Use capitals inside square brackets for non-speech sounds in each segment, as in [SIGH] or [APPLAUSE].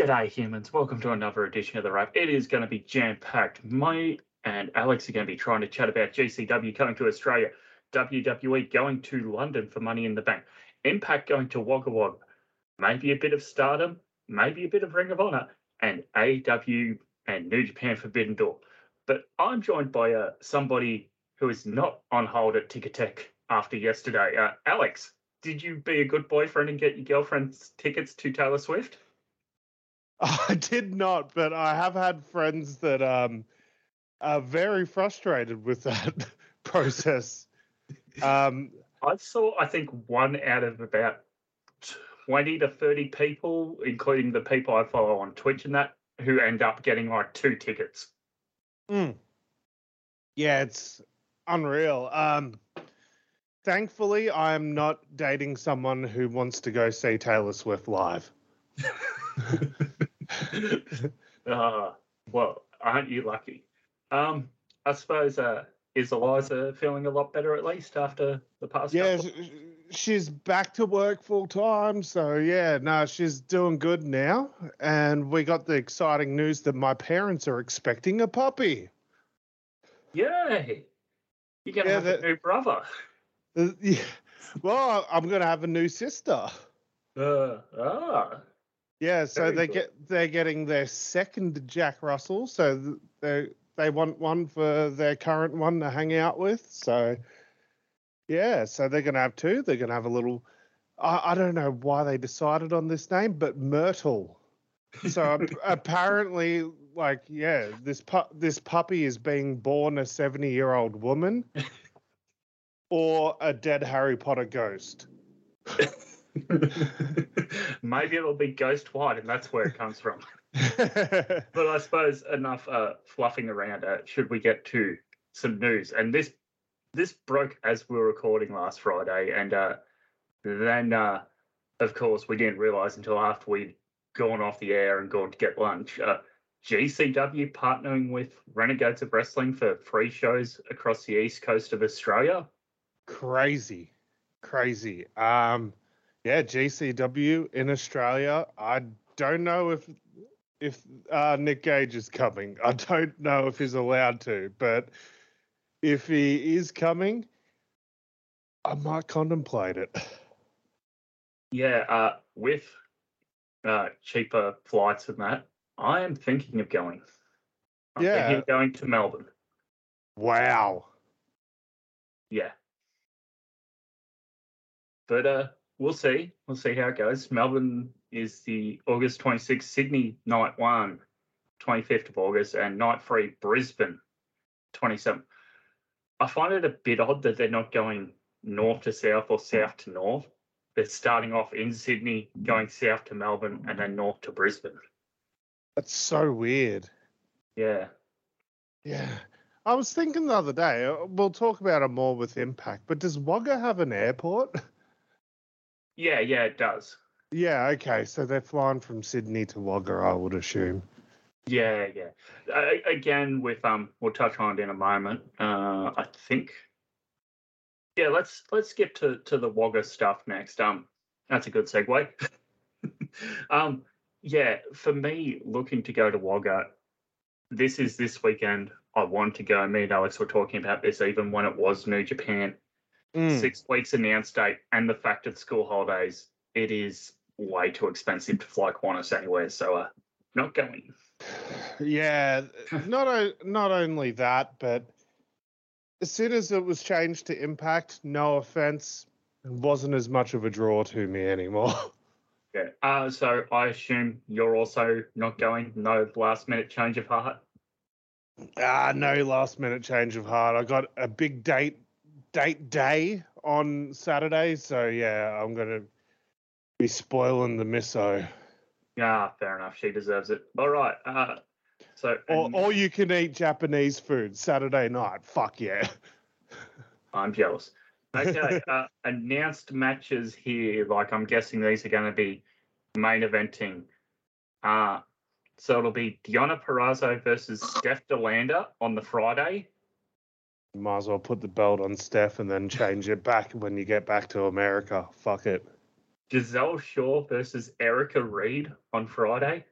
G'day, humans. Welcome to another edition of The Wrap. It is going to be jam packed. Me and Alex are going to be trying to chat about GCW coming to Australia, WWE going to London for Money in the Bank, Impact going to Wagga Wagga, maybe a bit of stardom, maybe a bit of Ring of Honor, and AEW and New Japan Forbidden Door. But I'm joined by uh, somebody who is not on hold at Ticketek after yesterday. Uh, Alex, did you be a good boyfriend and get your girlfriend's tickets to Taylor Swift? [LAUGHS] I did not, but I have had friends that um, are very frustrated with that [LAUGHS] process. Um, I saw, I think, one out of about 20 to 30 people, including the people I follow on Twitch and that, who end up getting like two tickets. mm. Yeah, it's unreal. Um, thankfully, I'm not dating someone who wants to go see Taylor Swift live. [LAUGHS] [LAUGHS] uh, well, aren't you lucky? Um, I suppose, uh, is Eliza feeling a lot better at least after the past Yeah, couple? sh- she's back to work full time. So, yeah, no, she's doing good now. And we got the exciting news that my parents are expecting a puppy. Yay! You're going to Yeah, have that- a new brother. Uh, [LAUGHS] yeah. Well, I'm going to have a new sister. Uh, ah, Yeah, so Very they good. get they're getting their second Jack Russell, so they they want one for their current one to hang out with. So yeah, so they're gonna have two. They're gonna have a little. I, I don't know why they decided on this name, but Myrtle. So [LAUGHS] apparently, like yeah, this pu- this puppy is being born a seventy year old woman, [LAUGHS] or a dead Harry Potter ghost. [LAUGHS] [LAUGHS] Maybe it'll be Ghost White, and that's where it comes from. [LAUGHS] But I suppose enough uh, fluffing around. Uh, should we get to some news? And this this broke as we were recording last Friday, and uh, then uh, of course we didn't realise until after we'd gone off the air and gone to get lunch. Uh, GCW partnering with Renegades of Wrestling for free shows across the east coast of Australia. crazy crazy um yeah gcw in australia i don't know if if uh nick gage is coming i don't know if he's allowed to but if he is coming i might contemplate it Yeah, uh, with uh, cheaper flights than that, I am thinking of going. I'm Yeah. thinking of going to Melbourne. wow Yeah. But uh, we'll see. We'll see how it goes. Melbourne is the August 26th, Sydney night one, 25th of August, and night three, Brisbane, 27th. I find it a bit odd that they're not going north to south or south to north. They're starting off in Sydney, going south to Melbourne, and then north to Brisbane. that's so weird Yeah. yeah i was thinking the other day uh, we'll talk about it more with impact but does wagga have an airport [LAUGHS] Yeah, yeah, it does. yeah okay so they're flying from sydney to wagga i would assume Yeah, yeah. Uh, again, with um, we'll touch on it in a moment. Uh, I think. Yeah, let's let's get to to the Wagga stuff next. Um, that's a good segue. [LAUGHS] um, yeah, for me, looking to go to Wagga, this is this weekend. I want to go. Me and Alex were talking about this even when it was New Japan. Mm. Six weeks announced date, and the fact it's school holidays, it is way too expensive to fly Qantas anywhere. So, uh, not going. Yeah, not o- not only that, but as soon as it was changed to Impact, no offense, it wasn't as much of a draw to me anymore. [LAUGHS] Yeah. Uh, so I assume you're also not going. No last minute change of heart. ah, no last minute change of heart. I got a big date date day on Saturday, so yeah, I'm gonna be spoiling the misso. Yeah, fair enough. She deserves it. All right. Uh, so Or and all you can eat Japanese food Saturday night. Fuck yeah. [LAUGHS] I'm jealous. Okay. uh, [LAUGHS] announced matches here. Like I'm guessing these are going to be main eventing. Uh, so it'll be Deonna Purrazzo versus Steph DeLander on the Friday. Might as well put the belt on Steph and then change it back when you get back to America. Fuck it. Giselle Shaw versus Erica Reed on Friday.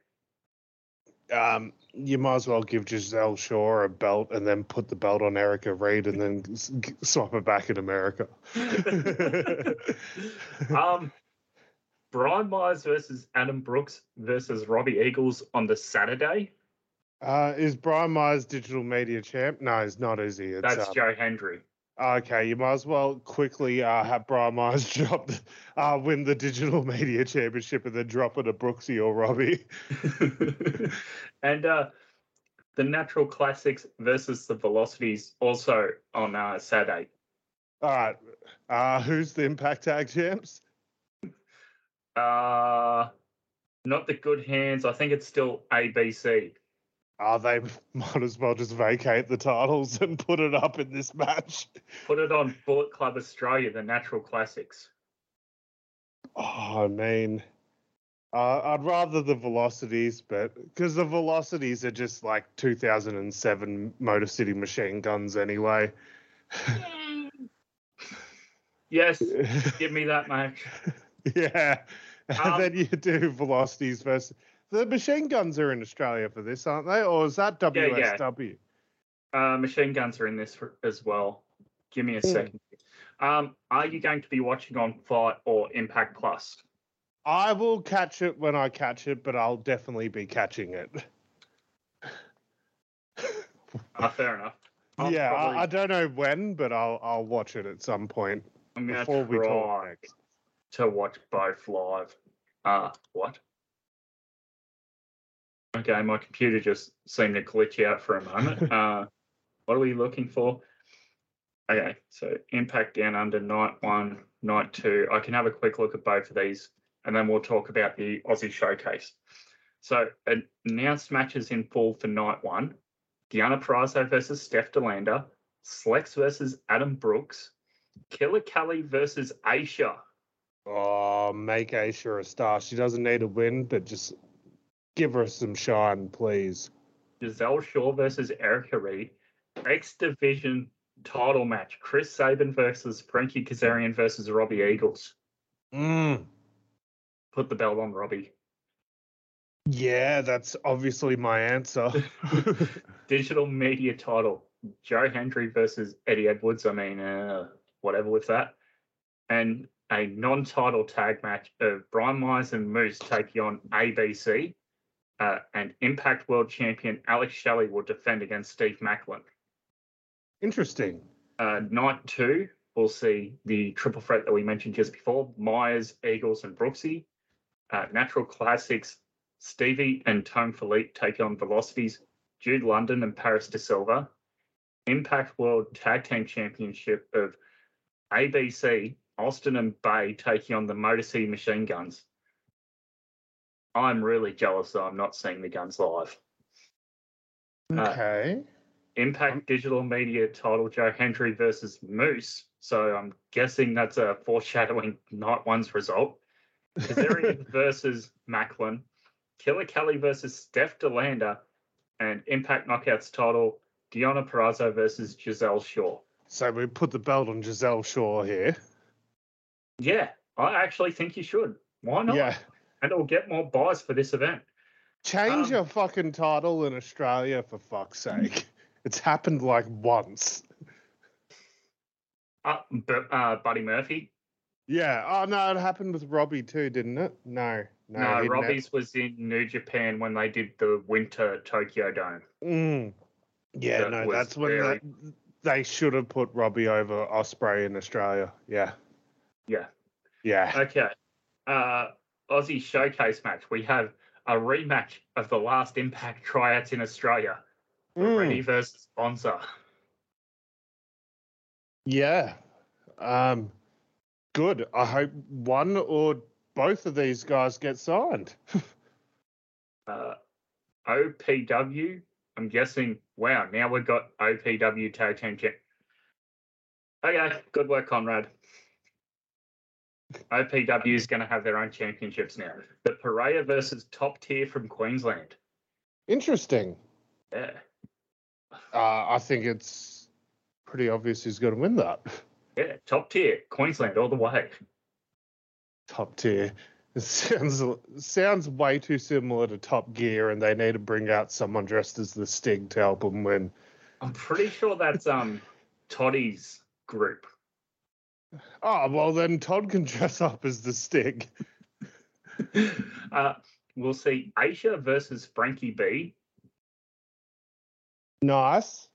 um, you might as well give Giselle Shaw a belt and then put the belt on Erica Reid and then swap it back in America. [LAUGHS] um, Brian Myers versus Adam Brooks versus Robbie Eagles on the Saturday. Uh, is Brian Myers digital media champ? No, he's not, is he? It's, That's um, Joe Hendry. Okay, you might as well quickly uh, have Brian Myers [LAUGHS] drop, the- uh, win the digital [LAUGHS] media championship and then drop it to Brooksy or Robbie. [LAUGHS] and uh, the Natural Classics versus the Velocities also on uh, Saturday. All right, uh, who's the Impact Tag champs? Uh, not the good hands. I think it's still ABC. Uh, they [LAUGHS] might as well just vacate the titles and put it up in this match. Put it on Bullet Club Australia, the Natural Classics. Oh, I mean, uh, I'd rather the Velocities, but because the Velocities are just like 2007 Motor City machine guns anyway. [LAUGHS] Yes, give me that match. [LAUGHS] yeah. And Um, then you do velocities versus the machine guns are in Australia for this, aren't they? Or is that WSW? Yeah, yeah. Uh, machine guns are in this for, as well. Give me a Hmm. second. Um, are you going to be watching on Fight or Impact Plus? I will catch it when I catch it, but I'll definitely be catching it. Uh, fair enough. [LAUGHS] I'll yeah, probably- I, I don't know when, but I'll I'll watch it at some point I'm going before to we talk try next. to watch both live. Uh, what? Okay, my computer just seemed to glitch out for a moment. [LAUGHS] uh, what are we looking for? Okay, so Impact Down Under night one, night two. I can have a quick look at both of these, and then we'll talk about the Aussie Showcase. So announced matches in full for night one: Deonna Purrazzo versus Steph Delander, Slex versus Adam Brooks, Killer Kelly versus Aisha. Oh, make Aisha a star. She doesn't need a win, but just give her some shine, please. Giselle Shaw versus Erica Reid, X Division title match, Chris Sabin versus Frankie Kazarian versus Robbie Eagles. Mm. Put the belt on Robbie. Yeah, that's obviously my answer. [LAUGHS] Digital media title, Joe Hendry versus Eddie Edwards. I mean, uh, whatever with that. And a non-title tag match of Brian Myers and Moose taking on ABC. Uh, and Impact World Champion Alex Shelley will defend against Steve Maclin. Interesting. Uh, night two, we'll see the triple threat that we mentioned just before Myers, Eagles, and Brooksy. Uh, Natural Classics, Stevie and Tone Philippe take on Velocities, Jude London and Paris De Silva. Impact World Tag Team Championship of ABC, Austin and Bey taking on the Motor City Machine Guns. I'm really jealous that I'm not seeing the guns live. Uh, Okay. Impact Um, Digital Media title Joe Hendry versus Moose. So I'm guessing that's a foreshadowing night one's result. Kazarian [LAUGHS] versus Maclin. Killer Kelly versus Steph Delander. And Impact Knockouts title Deonna Purrazzo versus Giselle Shaw. so we put the belt on Giselle Shaw here. Yeah, I actually think you should. Why not? Yeah. And it'll get more buys for this event. Change Um, your fucking title in Australia for fuck's sake. [LAUGHS] It's happened like once. Uh, uh, Buddy Murphy. Yeah. Oh no, it happened with Robbie too, didn't it? No. No. No, he didn't have- Robbie's was in New Japan when they did the Winter Tokyo Dome. Mm. Yeah, That no, that's when very- they, they should have put Robbie over Ospreay in Australia. Yeah. Yeah. Yeah. Okay. Uh, Aussie showcase match. We have a rematch of the last Impact tryouts in Australia. Mm. Ready versus Bonza. Yeah. Um good. I hope one or both of these guys get signed. [LAUGHS] Uh, OPW. I'm guessing. Wow. Now we've got OPW tag team. Okay. Good work, Conrad. OPW is going to have their own championships now. The Pareja versus top tier from Queensland. Interesting. Yeah. Uh, I think it's pretty obvious who's going to win that. Yeah. Top tier. Queensland all the way. Top tier. It sounds sounds way too similar to Top Gear, and they need to bring out someone dressed as the Stig to help them win. I'm pretty sure that's um Toddy's group. Oh well, then Todd can dress up as the Stig. [LAUGHS] uh, we'll see Aisha versus Frankie B. Nice.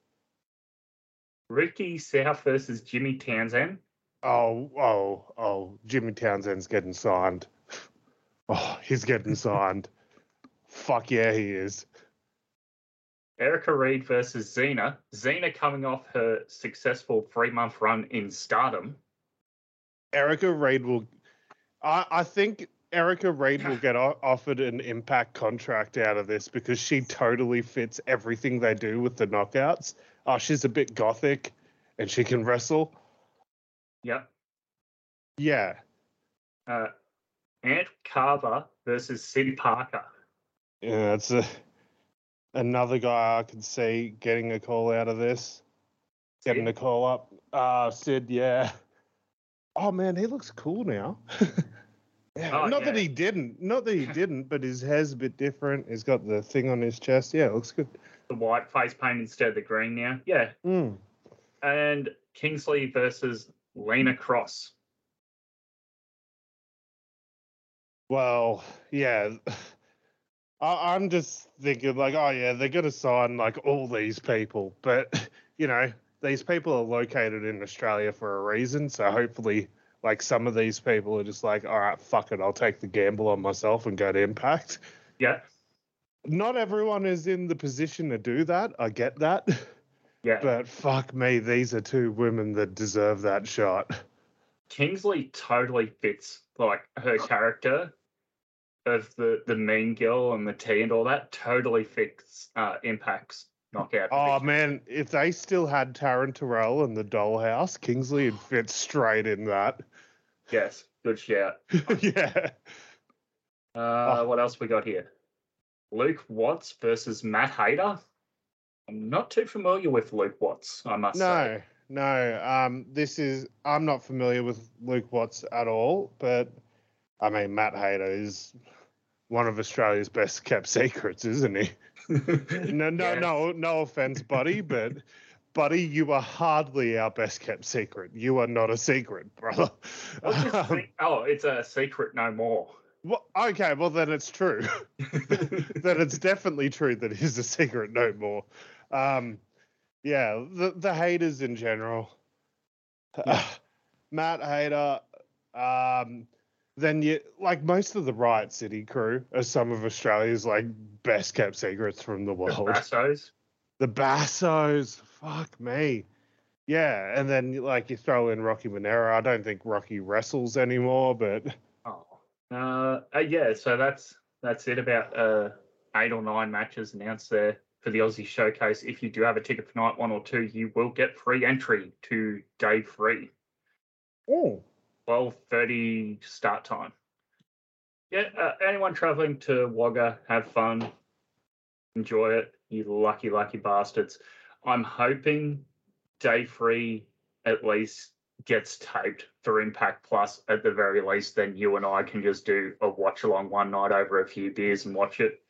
Ricky South versus Jimmy Townsend. Oh, oh, oh! Jimmy Townsend's getting signed. Oh, he's getting signed. Fuck yeah, he is. Erica Reed versus Xena. Xena coming off her successful three month run in Stardom. Erica Reed will. I, I think Erica Reed will get offered an impact contract out of this because she totally fits everything they do with the knockouts. Oh, she's a bit gothic and she can wrestle. Yep. Yeah. Uh, Ant Carver versus Sid Parker. Yeah, it's a another guy I could see getting a call out of this. Getting a call up. Uh Sid, yeah. Oh man, he looks cool now. [LAUGHS] yeah, Oh, not that he didn't. Not that he [LAUGHS] didn't, but his hair's a bit different. He's got the thing on his chest. Yeah, it looks good. The white face paint instead of the green now. Yeah. Mm. And Kingsley versus Lena Kross. Well, yeah. I, I'm just thinking like, oh yeah, they're gonna sign like all these people, but [LAUGHS] you know, these people are located in Australia for a reason. So hopefully, like some of these people are just like, all right, fuck it, I'll take the gamble on myself and go to Impact. Yeah. Not everyone is in the position to do that. I get that, Yeah. but fuck me, these are two women that deserve that shot. Kingsley totally fits like her character of the the mean girl and the tea and all that totally fits uh impacts knockout. Oh division. man, if they still had Taryn Terrell and the Dollhouse, Kingsley would fit straight in that. Yes, good shout. [LAUGHS] yeah. Uh Oh. what else we got here? Luke Watts versus Matt Hayter. I'm not too familiar with Luke Watts, I must say. No, no. Um, this is I'm not familiar with Luke Watts at all, but I mean Matt Hayter is one of Australia's best kept [LAUGHS] secrets, isn't he? [LAUGHS] No, no, Yeah. no, no offense, buddy, but buddy, you are hardly our best kept secret. You are not a secret, brother. Um? Oh, it's a secret no more. well, okay, well then it's true. [LAUGHS] that it's definitely true that he's a secret no more. Um, yeah, the the haters in general. [SIGHS] Matt Hater. Um, then you like most of the Riot City crew are some of Australia's like best kept secrets from the world. The. Bassos. [LAUGHS] The Bassos, fuck me. Yeah, and then like you throw in Rocky Monero. I don't think Rocky wrestles anymore, but Oh, uh, uh, yeah. So that's that's it about uh, eight or nine matches announced there for the Aussie Showcase. If you do have a ticket for night one or two, you will get free entry to day three. oh, Twelve thirty start time. Yeah, uh, anyone traveling to Wagga, have fun, enjoy it. You lucky, lucky bastards. I'm hoping day three at least gets taped for Impact Plus at the very least. Then you and I can just do a watch along one night over a few beers and watch it.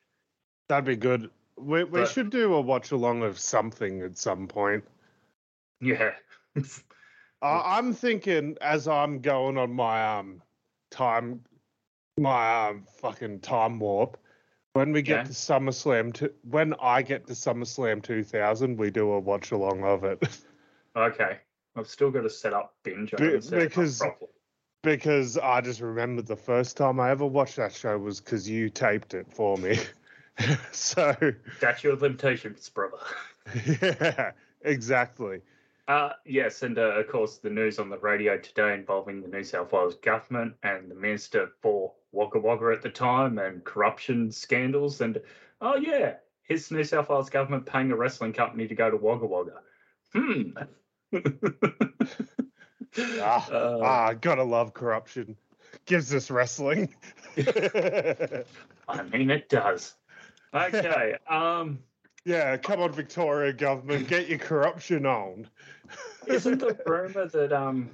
that'd be good. We we But- should do a watch along of something at some point. Yeah. [LAUGHS] I'm thinking as I'm going on my um time, my um fucking time warp. When we get Yeah. to SummerSlam, to, when I get to SummerSlam 2000, we do a watch along of it [LAUGHS] okay. I've still got to set up binge. Be- haven't set it up because- because I just remembered the first time I ever watched that show was because you taped it for me. [LAUGHS] so statute of limitations, brother. [LAUGHS] yeah, exactly. Uh, yes, and uh, of course, the news on the radio today involving the New South Wales government and the Minister for Wagga Wagga at the time and corruption scandals. And oh, yeah, is New South Wales government paying a wrestling company to go to Wagga Wagga? Hmm. Ah, [LAUGHS] Uh, Ah, gotta love corruption. Gives us wrestling. [LAUGHS] I mean, it does. [LAUGHS] Okay. Um, yeah, come on, Victoria government, get your corruption on. [LAUGHS] isn't the rumor that um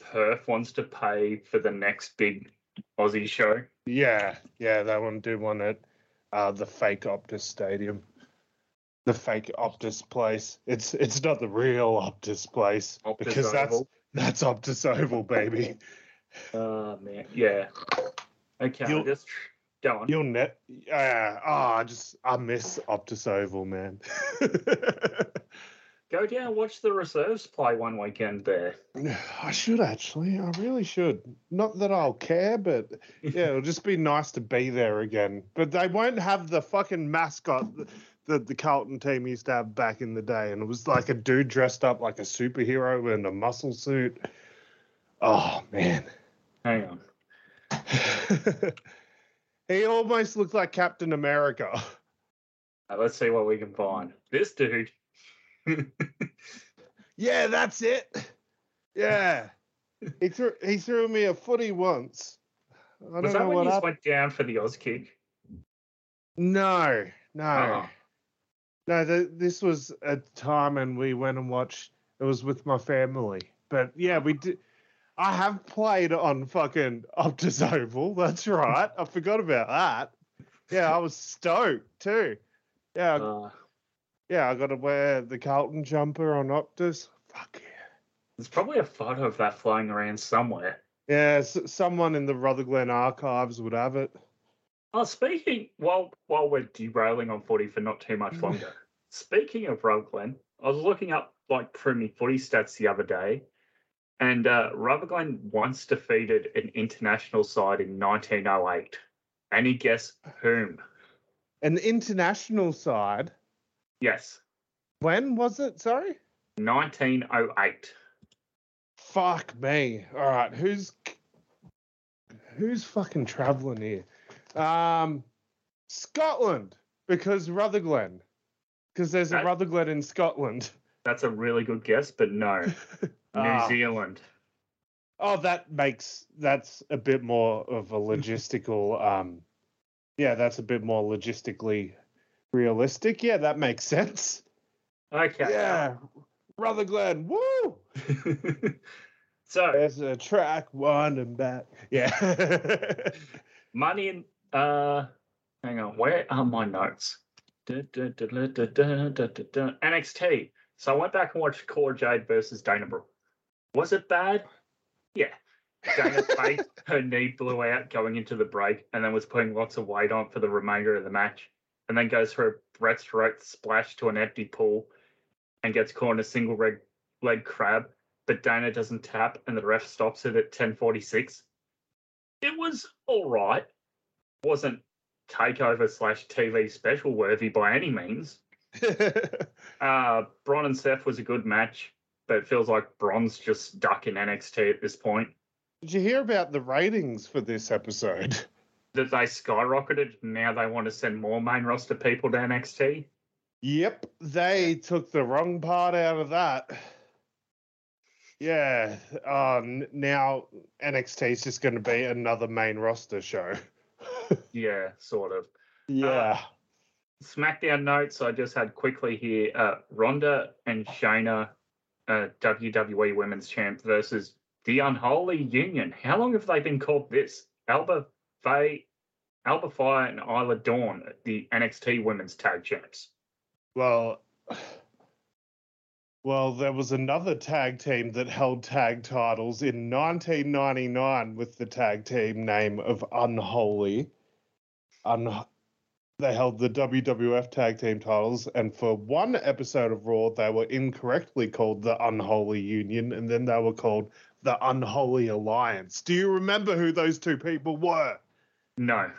Perth wants to pay for the next big Aussie show. Yeah, yeah, they want to do one at uh, the fake Optus Stadium, the fake Optus place. It's it's not the real Optus place Optus because that's Oval. that's Optus Oval, baby. Oh [LAUGHS] man, yeah. Okay, You'll- go on. You'll net. Uh, oh, I just I miss Optus Oval, man. [LAUGHS] Go down, watch the reserves play one weekend there. [SIGHS] I should actually. I really should. Not that I'll care, but yeah, it'll just be nice to be there again. But they won't have the fucking mascot that the Carlton team used to have back in the day, and it was like a dude dressed up like a superhero in a muscle suit. Oh man, Hang on. [LAUGHS] he almost looked like Captain America. Uh, let's see what we can find. This dude. [LAUGHS] Yeah, that's it. Yeah, he threw he threw me a footy once. I don't Was that when you went down for the Auskick? No, no. Oh. No, th- this was a time and we went and watched. It was with my family, but yeah, we did. I have played on fucking Optus Oval. That's right. I forgot about that. Yeah, I was stoked too. Yeah, Uh, yeah. I got to wear the Carlton jumper on Optus. Fuck yeah. there's probably a photo of that flying around somewhere. Yeah, s- someone in the Rutherglen archives would have it. Oh, speaking while while we're derailing on footy for not too much longer. [LAUGHS] speaking of Rutherglen, I was looking up like Premier footy stats the other day, and uh, Rutherglen once defeated an international side in 1908. Any guess whom? An international side. Yes, When was it? Sorry. 1908. Fuck me. All right, who's who's fucking traveling here? Um, Scotland because Rutherglen, because there's a That- Rutherglen in Scotland. That's a really good guess, but no, [LAUGHS] New uh, Zealand. Oh, that makes that's a bit more of a [LAUGHS] logistical. um, yeah, that's a bit more logistically realistic. Yeah, that makes sense. Okay. Yeah, Rutherglen. Woo. [LAUGHS] so there's a track one and back. Yeah. [LAUGHS] money and. Uh, hang on. Where are my notes? NXT. So I went back and watched Cora Jade versus Dana Brooke was it bad yeah dana Tate, [LAUGHS] her knee blew out going into the break and then was putting lots of weight on for the remainder of the match and then goes for a breaststroke splash to an empty pool and gets caught in a single leg, leg crab but dana doesn't tap and the ref stops it at 1046 it was all right. Wasn't takeover slash TV special worthy by any means. [LAUGHS] Uh, Bron and Seth was a good match, but it feels like Bron's just stuck in NXT at this point. Did you hear about the ratings for this episode? [LAUGHS] That they skyrocketed, and now they want to send more main roster people to NXT. Yep, they took the wrong part out of that. Yeah, uh, n- now NXT is just going to be another main roster show. [LAUGHS] Yeah, sort of. Yeah. SmackDown notes I just had quickly here: uh, Ronda and Shayna, uh, WWE Women's Champ versus the Unholy Union. How long have they been called this? Alba Faye, Alba Fyre, and Isla Dawn, the NXT Women's Tag Champs. Well, well, there was another tag team that held tag titles in 1999 with the tag team name of Unholy. Un- they held the WWF tag team titles, and for one episode of Raw, they were incorrectly called the Unholy Union, and then they were called the Unholy Alliance. Do you remember who those two people were? No,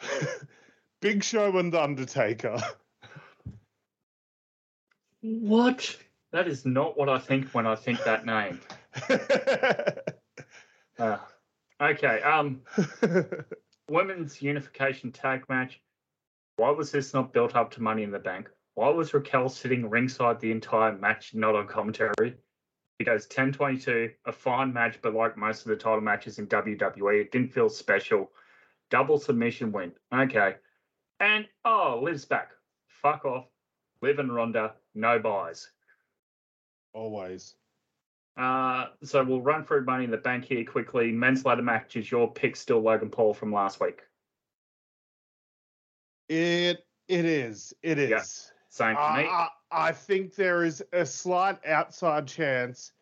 [LAUGHS] Big Show and The Undertaker. what? That is not what I think when I think that name. Uh, [LAUGHS] okay, um, [LAUGHS] women's unification tag match. Why was this not built up to Money in the Bank? Why was Raquel sitting ringside the entire match, not on commentary? Goes 10 22, a fine match, but like most of the title matches in WWE, it didn't feel special. Double submission win. Okay. And oh, Liv's back. Fuck off. Liv and Ronda, no buys. Always. Uh, so we'll run through Money in the Bank here quickly. Men's ladder match is your pick still Logan Paul from last week. It it is. It is. Yeah. Same for I, me. I, I think there is a slight outside chance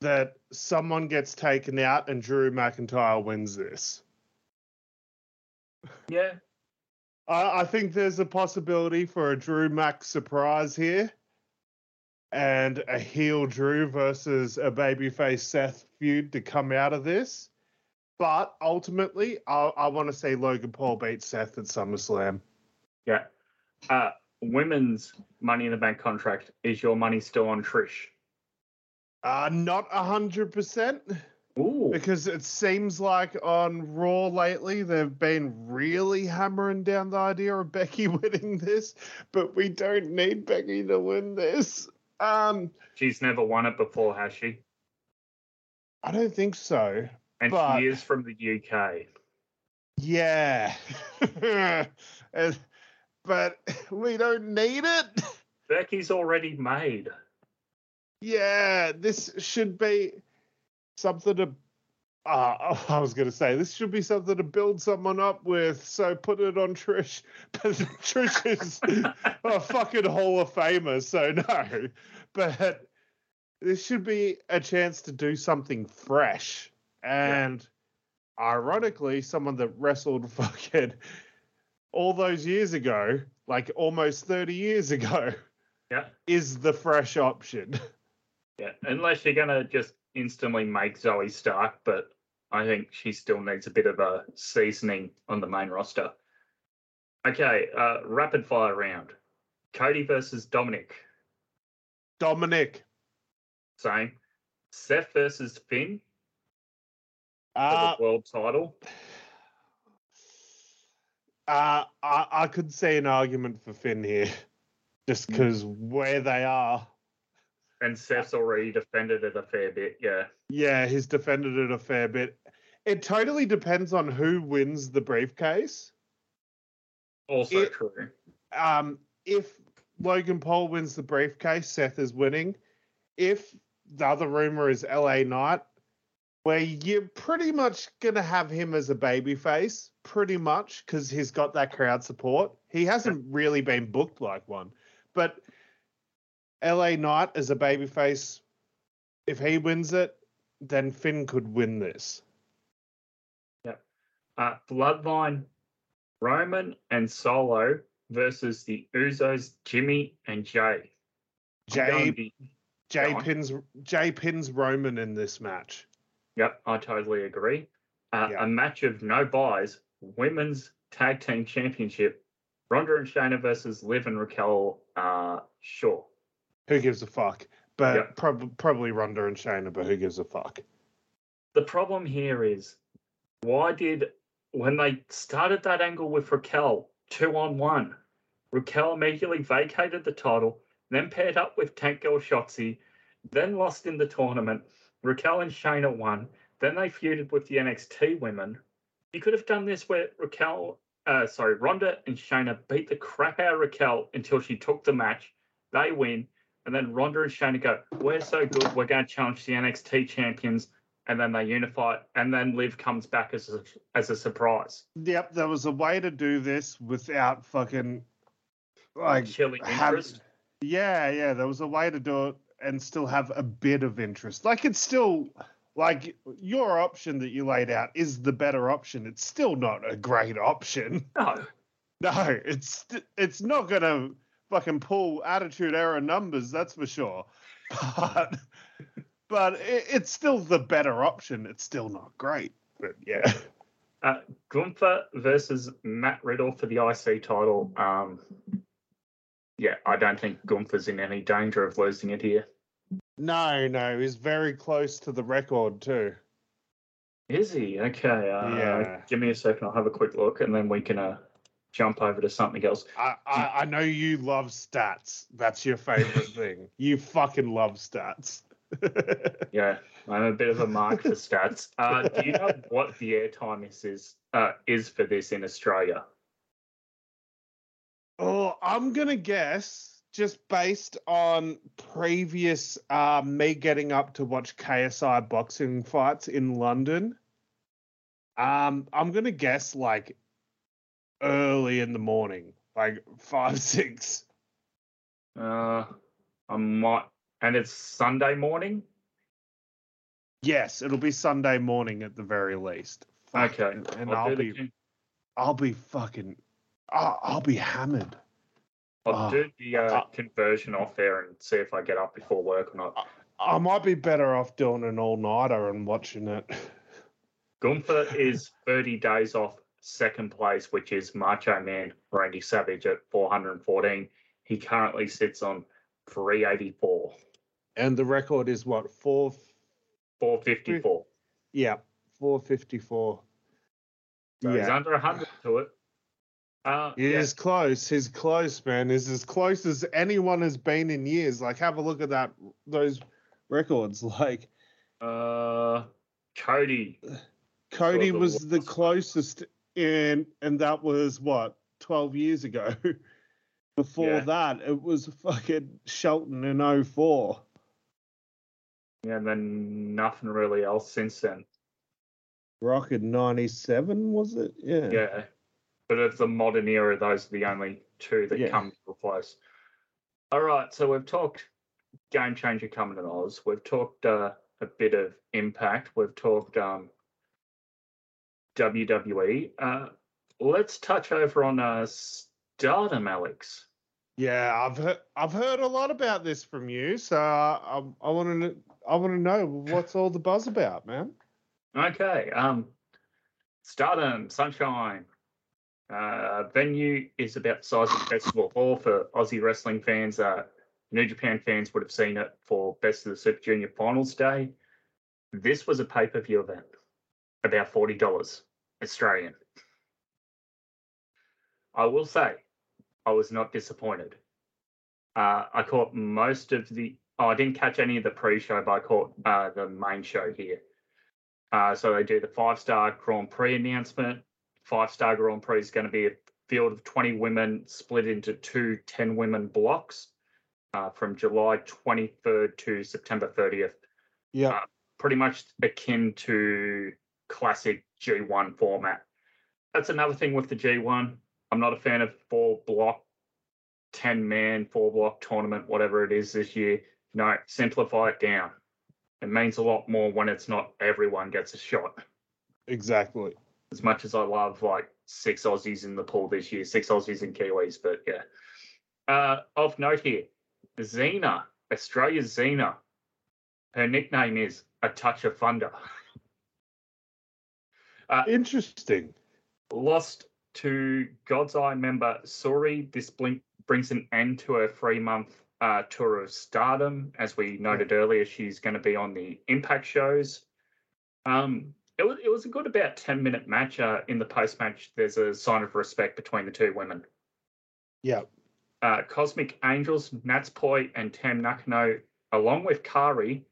that someone gets taken out and Drew McIntyre wins this. yeah. I, I think there's a possibility for a Drew Mac surprise here. And a heel Drew versus a babyface Seth feud to come out of this. But ultimately, I, I want to see Logan Paul beat Seth at SummerSlam. Yeah. Uh, women's Money in the Bank contract is your money still on Trish? Uh, not a hundred percent. Ooh. Because it seems like on Raw lately, they've been really hammering down the idea of Becky [LAUGHS] winning this, but we don't need Becky to win this. Um, She's never won it before, has she? I don't think so. And But- she is from the UK. Yeah. [LAUGHS] And- but [LAUGHS] we don't need it. Becky's already made. Yeah, this should be something to. Uh, [LAUGHS] I was going to say this should be something to build someone up with. So put it on Trish. [LAUGHS] But Trish is a fucking Hall of Famer, so no. But this should be a chance to do something fresh. And ironically, someone that wrestled fucking all those years ago, like almost 30 years ago, Yeah. is the fresh option. Yeah. Unless you're going to just instantly make Zoey Stark, but I think she still needs a bit of a seasoning on the main roster. Okay. Uh, rapid fire round Cody versus Dominic. Dominic. Same. Seth versus Finn for Uh, the world title. Uh, I, I could see an argument for Finn here, just because where they are. And Seth's already defended it a fair bit. Yeah. Yeah, he's defended it a fair bit. It totally depends on who wins the briefcase. Also It- true. Um, if Logan Paul wins the briefcase, Seth is winning. If the other rumor is LA Knight, where you're pretty much gonna have him as a babyface, pretty much, because he's got that crowd support. He hasn't really been booked like one, but LA Knight as a babyface, if he wins it, then Finn could win this. Uh, Bloodline, Roman and Solo versus the Usos, Jimmy and Jey. Jey Jey pins Jey pins Roman in this match. Yep, I totally agree. Uh, Yeah. A match of no buys, women's tag team championship, Ronda and Shayna versus Liv and Raquel. Uh, sure. Who gives a fuck? But Yeah. prob- probably Ronda and Shayna, but who gives a fuck? The problem here is why did when they started that angle with Raquel two on one, Raquel immediately vacated the title, then paired up with Tank Girl Shotzi, then lost in the tournament. Raquel and Shayna won. Then they feuded with the NXT women. You could have done this where Raquel, uh, sorry, Ronda and Shayna beat the crap out of Raquel until she took the match. They win, and then Ronda and Shayna go, "We're so good, we're going to challenge the NXT champions." and then they unify, and then Liv comes back as a, as a surprise. Yep, there was a way to do this without fucking like Chilling have- interest. Yeah, yeah, there was a way to do it and still have a bit of interest. Like it's still like your option that you laid out is the better option. It's still not a great option. No, [LAUGHS] No, it's it's not gonna fucking pull attitude era numbers, that's for sure. [LAUGHS] But but it, it's still the better option. It's still not great, but yeah. uh, Gunther versus Matt Riddle for the IC title. Um, yeah, I don't think Gunther's in any danger of losing it here. No, no, he's very close to the record too. Is he? Okay. Uh, Yeah. Give me a second. I'll have a quick look, and then we can uh, jump over to something else. I, I I know you love stats. That's your favorite [LAUGHS] thing. You fucking love stats. [LAUGHS] Yeah, I'm a bit of a mark for stats. [LAUGHS] Uh, do you know what the airtime is is uh, is for this in Australia? oh, I'm gonna guess just based on previous uh, me getting up to watch KSI boxing fights in London, um, I'm gonna guess like early in the morning, like five [LAUGHS] six. Uh, I might, and it's Sunday morning. Yes, it'll be Sunday morning at the very least. Fuck, Okay, and, and I'll I'll be I'll be fucking I'll be hammered. I'll Ah. do the uh, Ah. conversion off there and see if I get up before work or not. I might be better off doing an all nighter and watching it. Gunther [LAUGHS] is 30 days off second place, which is Macho Man Randy Savage at 414. He currently sits on 384, And the record is what four? 454. Yeah, four fifty four. So he's under 100 to it. Uh, he yeah, is close. He's close, man. He's as close as anyone has been in years. Like, have a look at that. Those records. [LAUGHS] Like, uh, Cody. Cody was the closest, and and that was what twelve years ago. [LAUGHS] Before Yeah. that, it was fucking Shelton in 04. Yeah, and then nothing really else since then. Rocket 97, was it? Yeah. Yeah. But of the modern era, those are the only two that Yeah. come to replace. All right, so we've talked game changer coming to Oz. We've talked uh, a bit of impact. We've talked um, WWE. Uh, let's touch over on uh, Stardom, Alex. Yeah, I've heard I've heard a lot about this from you, so I I want to I want to know what's all the buzz about, man. Okay. Um, Stardom, Sunshine. Uh, venue is about the size of the festival hall for Aussie wrestling fans. Uh, New Japan fans would have seen it for Best of the Super Junior Finals Day. This was a pay per view event, about forty dollars Australian. I will say, I was not disappointed. Uh, I caught most of the. Oh, I didn't catch any of the pre-show, but I caught uh, the main show here. Uh, so they do the five star Grand Prix announcement. Five star Grand Prix is going to be a field of 20 women split into two 10 women blocks uh, from July 23rd to September 30th. Yeah. Pretty much akin to classic G1 format. That's another thing with the G1. I'm not a fan of four block, 10 man, four block tournament, whatever it is this year. No, simplify it down. It means a lot more when it's not everyone gets a shot. Exactly. As much as I love like six Aussies in the pool this year, six Aussies and Kiwis, but yeah. Uh, of note here, Xena, Australia's Xena. Her nickname is A Touch of Thunder. [LAUGHS] Interesting. Lost to God's Eye member Syuri. This blink brings an end to her three month uh, tour of stardom. As we noted earlier, she's going to be on the Impact shows. Um, it was it was a good about ten minute match. Uh, in the post match, there's a sign of respect between the two women. Yeah. Uh, Cosmic Angels, Natsupoi, and Tam Nakano, along with Kairi,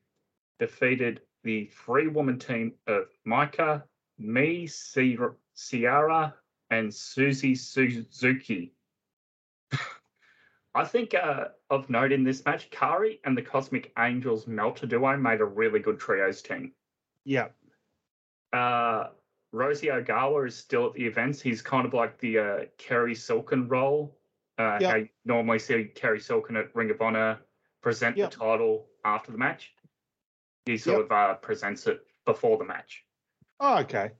defeated the three woman team of Micah, me, Ciara, and Suzu Suzuki. [LAUGHS] I think uh, of note in this match, Kairi and the Cosmic Angels Melter duo made a really good trios team. Yeah. Uh, Rossy Ogawa is still at the events. He's kind of like the uh, Kerry Silken role. Uh, Yeah. How you normally see Kerry Silken at Ring of Honor present Yeah. the title after the match. He sort Yep. of uh, presents it before the match. Oh, okay.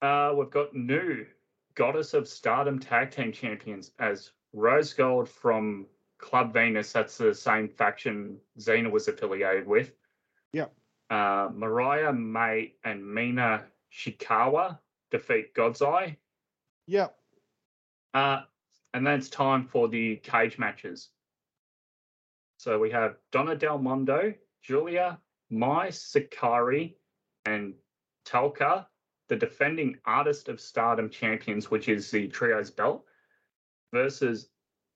Uh, we've got new Goddess of Stardom Tag Team Champions as Rose Gold from Club Venus. That's the same faction Xena was affiliated with. Yep. Uh, Mariah May and Mina Shirakawa defeat God's Eye. Yep. Uh, and then it's time for the cage matches. So we have Donna Del Mondo, Giulia, Mai Sakurai, and Thekla, the defending Artist of Stardom champions, which is the Trios belt, versus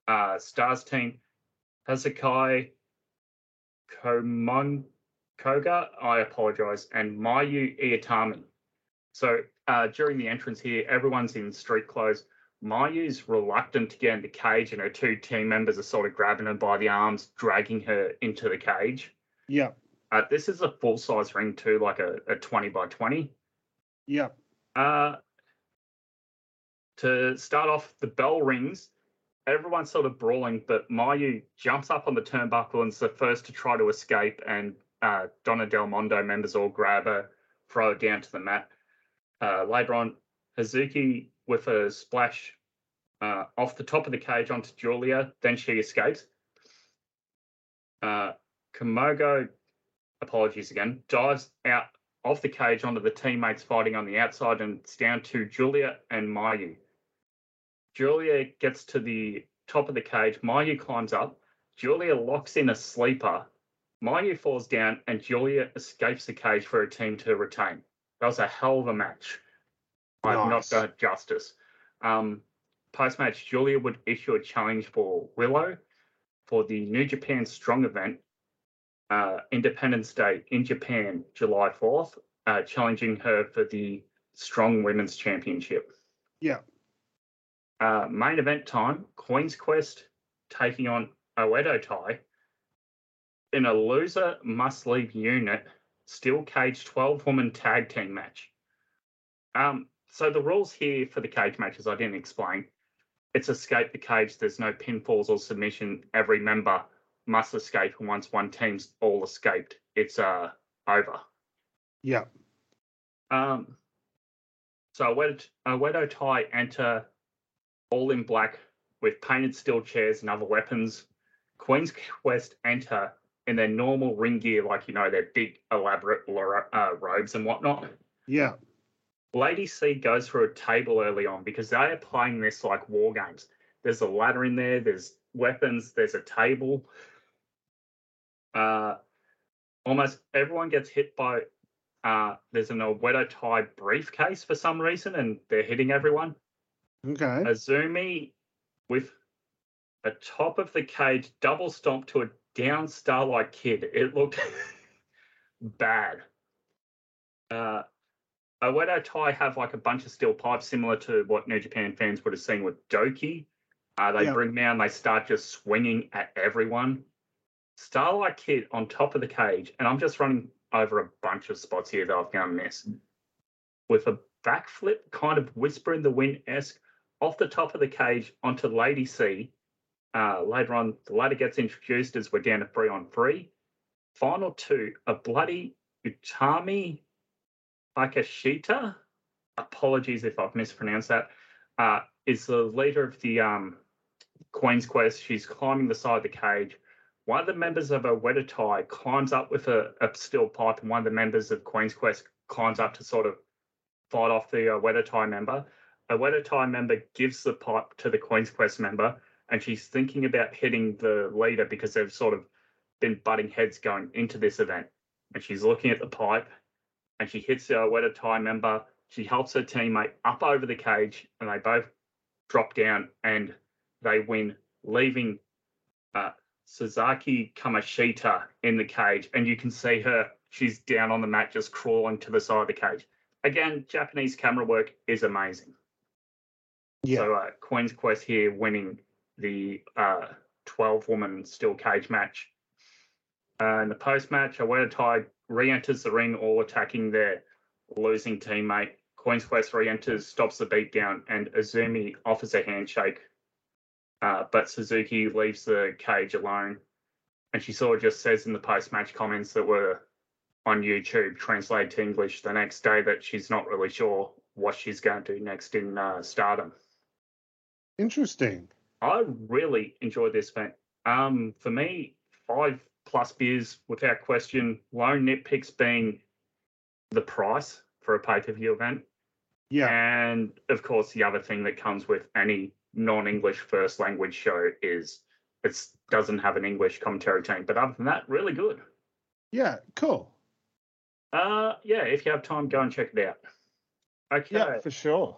uh, Stars team Hasakai Komon Koga, I apologize, and Mayu Iwatani. So uh, during the entrance here, everyone's in street clothes. Mayu's reluctant to get in the cage, and her two team members are sort of grabbing her by the arms, dragging her into the cage. Yeah. Uh, this is a full size ring too, like a, a 20 by 20. Yeah. Uh, to start off, the bell rings. Everyone's sort of brawling, but Mayu jumps up on the turnbuckle and is the first to try to escape. And uh, Donna Del Mondo members all grab her, throw her down to the mat. Uh, later on, Hazuki with a splash uh, off the top of the cage onto Giulia. Then she escapes. Uh, Komogo, apologies again, dives out of the cage onto the teammates fighting on the outside, and it's down to Giulia and Mayu. Giulia gets to the top of the cage. Mayu climbs up. Giulia locks in a sleeper. Mayu falls down, and Giulia escapes the cage for a team to retain. That was a hell of a match. I've not Nice. done justice. Um, Post match, Giulia would issue a challenge for Willow for the New Japan Strong event, uh, Independence Day in Japan, July 4th, uh, challenging her for the Strong Women's Championship. Yeah. Uh, main event time, Queen's Quest taking on Oedo Tai in a loser must leave unit steel cage 12 woman tag team match. Um, so the rules here for the cage matches I didn't explain. It's escape the cage. There's no pinfalls or submission. Every member must escape, and once one team's all escaped, it's uh over. Yeah. Um, so Oedo Oedo Tai enter all in black with painted steel chairs and other weapons. Queen's Quest enter in their normal ring gear, like you know their big elaborate uh, robes and whatnot. Yeah. Lady C goes for a table early on because they are playing this like war games. There's a ladder in there, there's weapons, there's a table. Uh, almost everyone gets hit by. Uh, there's an Oedo Tai briefcase for some reason, and they're hitting everyone. Okay. Azumi with a top of the cage double stomp to a down Starlight Kid. It looked bad. Uh, Oedo Tai have like a bunch of steel pipes similar to what New Japan fans would have seen with Douki. Uh, they Yeah. bring down, they start just swinging at everyone. Starlight Kid on top of the cage, and I'm just running over a bunch of spots here that I've gonna miss. With a backflip, kind of whisper in the wind esque, off the top of the cage onto Lady C. Uh, later on, the ladder gets introduced as we're down to three on three. Final two, a bloody Utami Akashita. Apologies if I've mispronounced that. Uh, is the leader of the um, Queen's Quest. She's climbing the side of the cage. One of the members of Oedo Tai climbs up with a, a steel pipe, and one of the members of Queen's Quest climbs up to sort of fight off the uh, member. Oedo Tai member gives the pipe to the Queen's Quest member, and she's thinking about hitting the leader because they've sort of been butting heads going into this event. And she's looking at the pipe, and she hits the Oedo Tai member. She helps her teammate up over the cage, and they both drop down and they win, leaving uh, Suzaki Kamashita in the cage. And you can see her, she's down on the mat, just crawling to the side of the cage. Again, Japanese camera work is amazing. Yeah. So uh, Queen's Quest here winning the uh, 12 woman steel cage match. Uh, in the post match, Oedo Tai re enters the ring, all attacking their losing teammate. Queen's Quest re enters, stops the beatdown, and Azumi offers a handshake. Uh, but Suzuki leaves the cage alone. And she sort of just says in the post match comments that were on YouTube, translated to English the next day, that she's not really sure what she's going to do next in uh, Stardom. Interesting. I really enjoyed this event. Um, for me, five plus beers without question. Lone nitpicks being the price for a pay per view event, Yeah. and of course, the other thing that comes with any non-English first language show is it doesn't have an English commentary team. But other than that, really good. Yeah. Cool. Uh, yeah, if you have time, go and check it out. Okay. Yeah, for sure.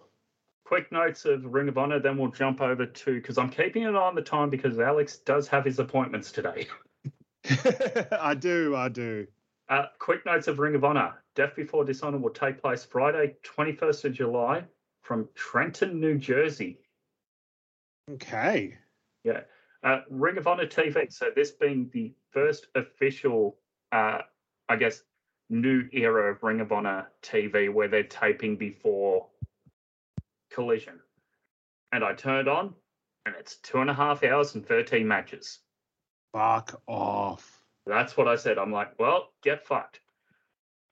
Quick notes of Ring of Honor, then we'll jump over to because I'm keeping it on the time because Alex does have his appointments today. [LAUGHS] [LAUGHS] I do. I do. Uh, quick notes of Ring of Honor. Death Before Dishonor will take place Friday, 21st of July from Trenton, New Jersey. Okay. Yeah. Uh, Ring of Honor TV. So this being the first official, uh, I guess, new era of Ring of Honor TV where they're taping before Collision. And I turned on, and it's two and a half hours and 13 matches. Fuck off. That's what I said. I'm like, well, get fucked.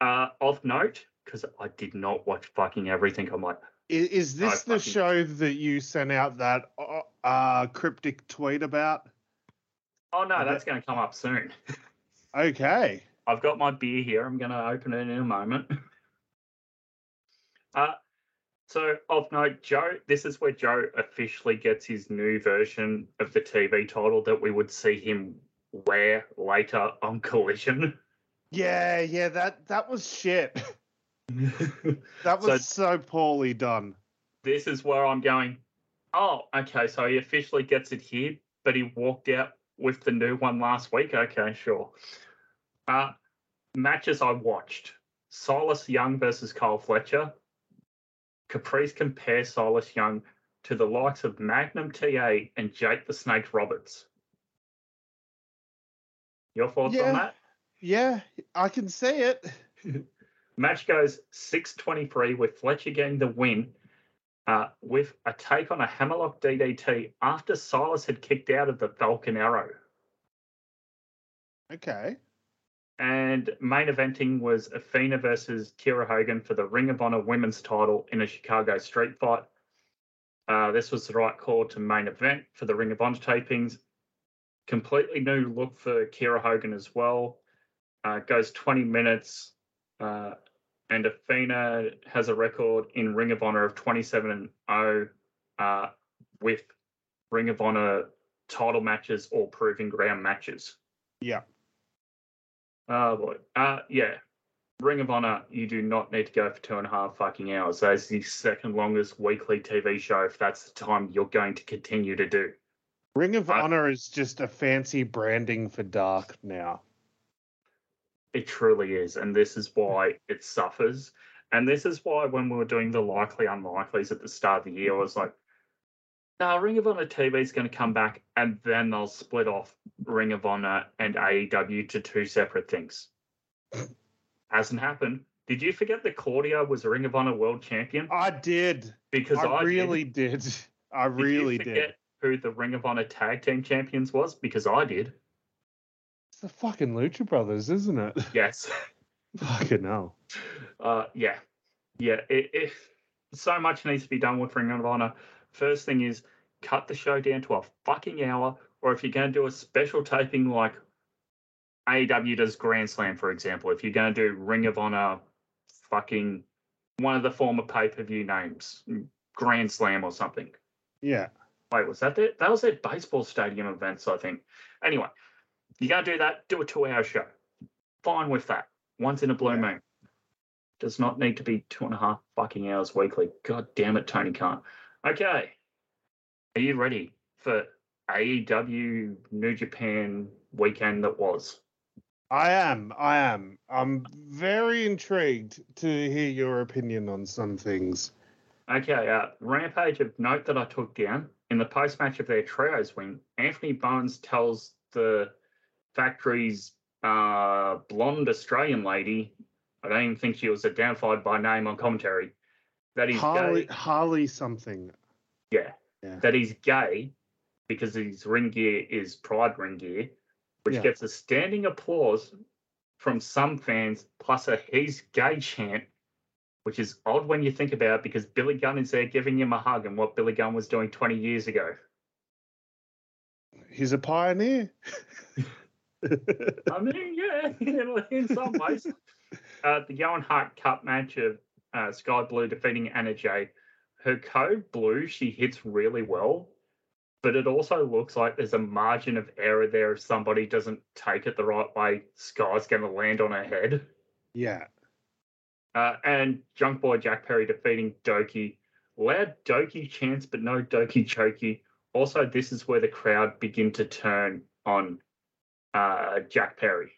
Uh, of note, because I did not watch fucking everything. I'm like, Is, is No, this the fucking- show that you sent out that uh, uh, cryptic tweet about? oh no, that's going to come up soon. Okay. I've got my beer here. I'm going to open it in a moment. [LAUGHS] Uh, so, of note, Joe, this is where Joe officially gets his new version of the TV title that we would see him wear later on Collision. Yeah, yeah, that that was shit. [LAUGHS] That was so, poorly done. this is where I'm going. Oh, okay. So he officially gets it here, but he walked out with the new one last week. Okay, sure. Uh, matches I watched: Silas Young versus Kyle Fletcher. Caprice compares Silas Young to the likes of Magnum TA and Jake the Snake Roberts. Your thoughts Yeah. on that? Yeah, I can see it. [LAUGHS] Match goes 623 with Fletcher getting the win uh, with a take on a hammerlock DDT after Silas had kicked out of the Falcon Arrow. Okay. And main eventing was Athena versus Kiera Hogan for the Ring of Honor women's title in a Chicago street fight. Uh, this was the right call to main event for the Ring of Honor tapings. Completely new look for Kiera Hogan as well. Uh, goes 20 minutes. Uh, and Athena has a record in Ring of Honor of 27 and 0 uh, with Ring of Honor title matches or proving ground matches. Yeah. Oh boy. Uh yeah. Ring of Honor, you do not need to go for two and a half fucking hours. That is the second longest weekly TV show if that's the time you're going to continue to do. Ring of I- Honor is just a fancy branding for Dark now. It truly is. And this is why it suffers. And this is why when we were doing the likely unlikelies at the start of the year, I was like, no, Ring of Honor TV is going to come back and then they'll split off Ring of Honor and AEW to two separate things. Hasn't happened. Did you forget that Claudio was a Ring of Honor world champion? I did. Because I, I really did. I Did you really forget did. who the Ring of Honor tag team champions was? Because I did. It's the fucking Lucha Brothers, isn't it? [LAUGHS] Yes. fucking hell. Uh, yeah, yeah. It, so much needs to be done with Ring of Honor. First thing is cut the show down to a fucking hour, or if you're going to do a special taping like AEW does Grand Slam, for example, if you're going to do Ring of Honor, fucking one of the former pay per view names, Grand Slam or something. Yeah. Wait, was that the, that was at baseball stadium events, I think. Anyway, you're gonna do that, do a two hour show. Fine with that. Once in a blue Yeah. moon. Does not need to be two and a half fucking hours weekly. God damn it, Tony Khan. Okay. Are you ready for AEW New Japan weekend that was? I am. I am. I'm very intrigued to hear your opinion on some things. Okay, uh, Rampage of note that I took down in the post match of their trios win, Anthony Bones tells the factory's uh, blonde Australian lady, I don't even think she was identified by name on commentary, that he's Harley, gay. Harley something. Yeah, Yeah. that he's gay because his ring gear is Pride ring gear, which Yeah. gets a standing applause from some fans, plus a he's gay chant, which is odd when you think about it because Billy Gunn is there giving him a hug and what Billy Gunn was doing 20 years ago. He's a pioneer. [LAUGHS] I mean, yeah, [LAUGHS] in, some ways. [LAUGHS] Uh, the Owen Hart Cup match of uh, Skye Blue defeating Anna Jay. Her code blue, she hits really well, but it also looks like there's a margin of error there if somebody doesn't take it the right way. Skye's going to land on her head. yeah. Uh, and Jungle Boy Jack Perry defeating Douki. Loud Douki chants, but no Douki Choki. Also, this is where the crowd begin to turn on uh, Jack Perry.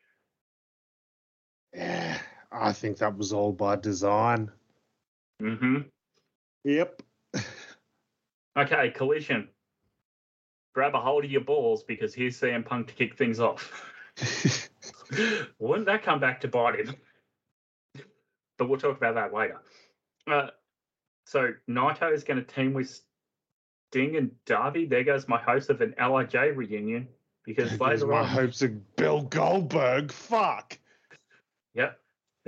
Yeah. I think that was all by design. Hmm Yep. Okay, collision. grab a hold of your balls because here's CM Punk to kick things off. [LAUGHS] Wouldn't that come back to bite him? But we'll talk about that later. Uh, so Naito is going to team with Sting and Darby. There goes my hopes of an LIJ reunion because There's later my on, hopes of Bill Goldberg. Fuck.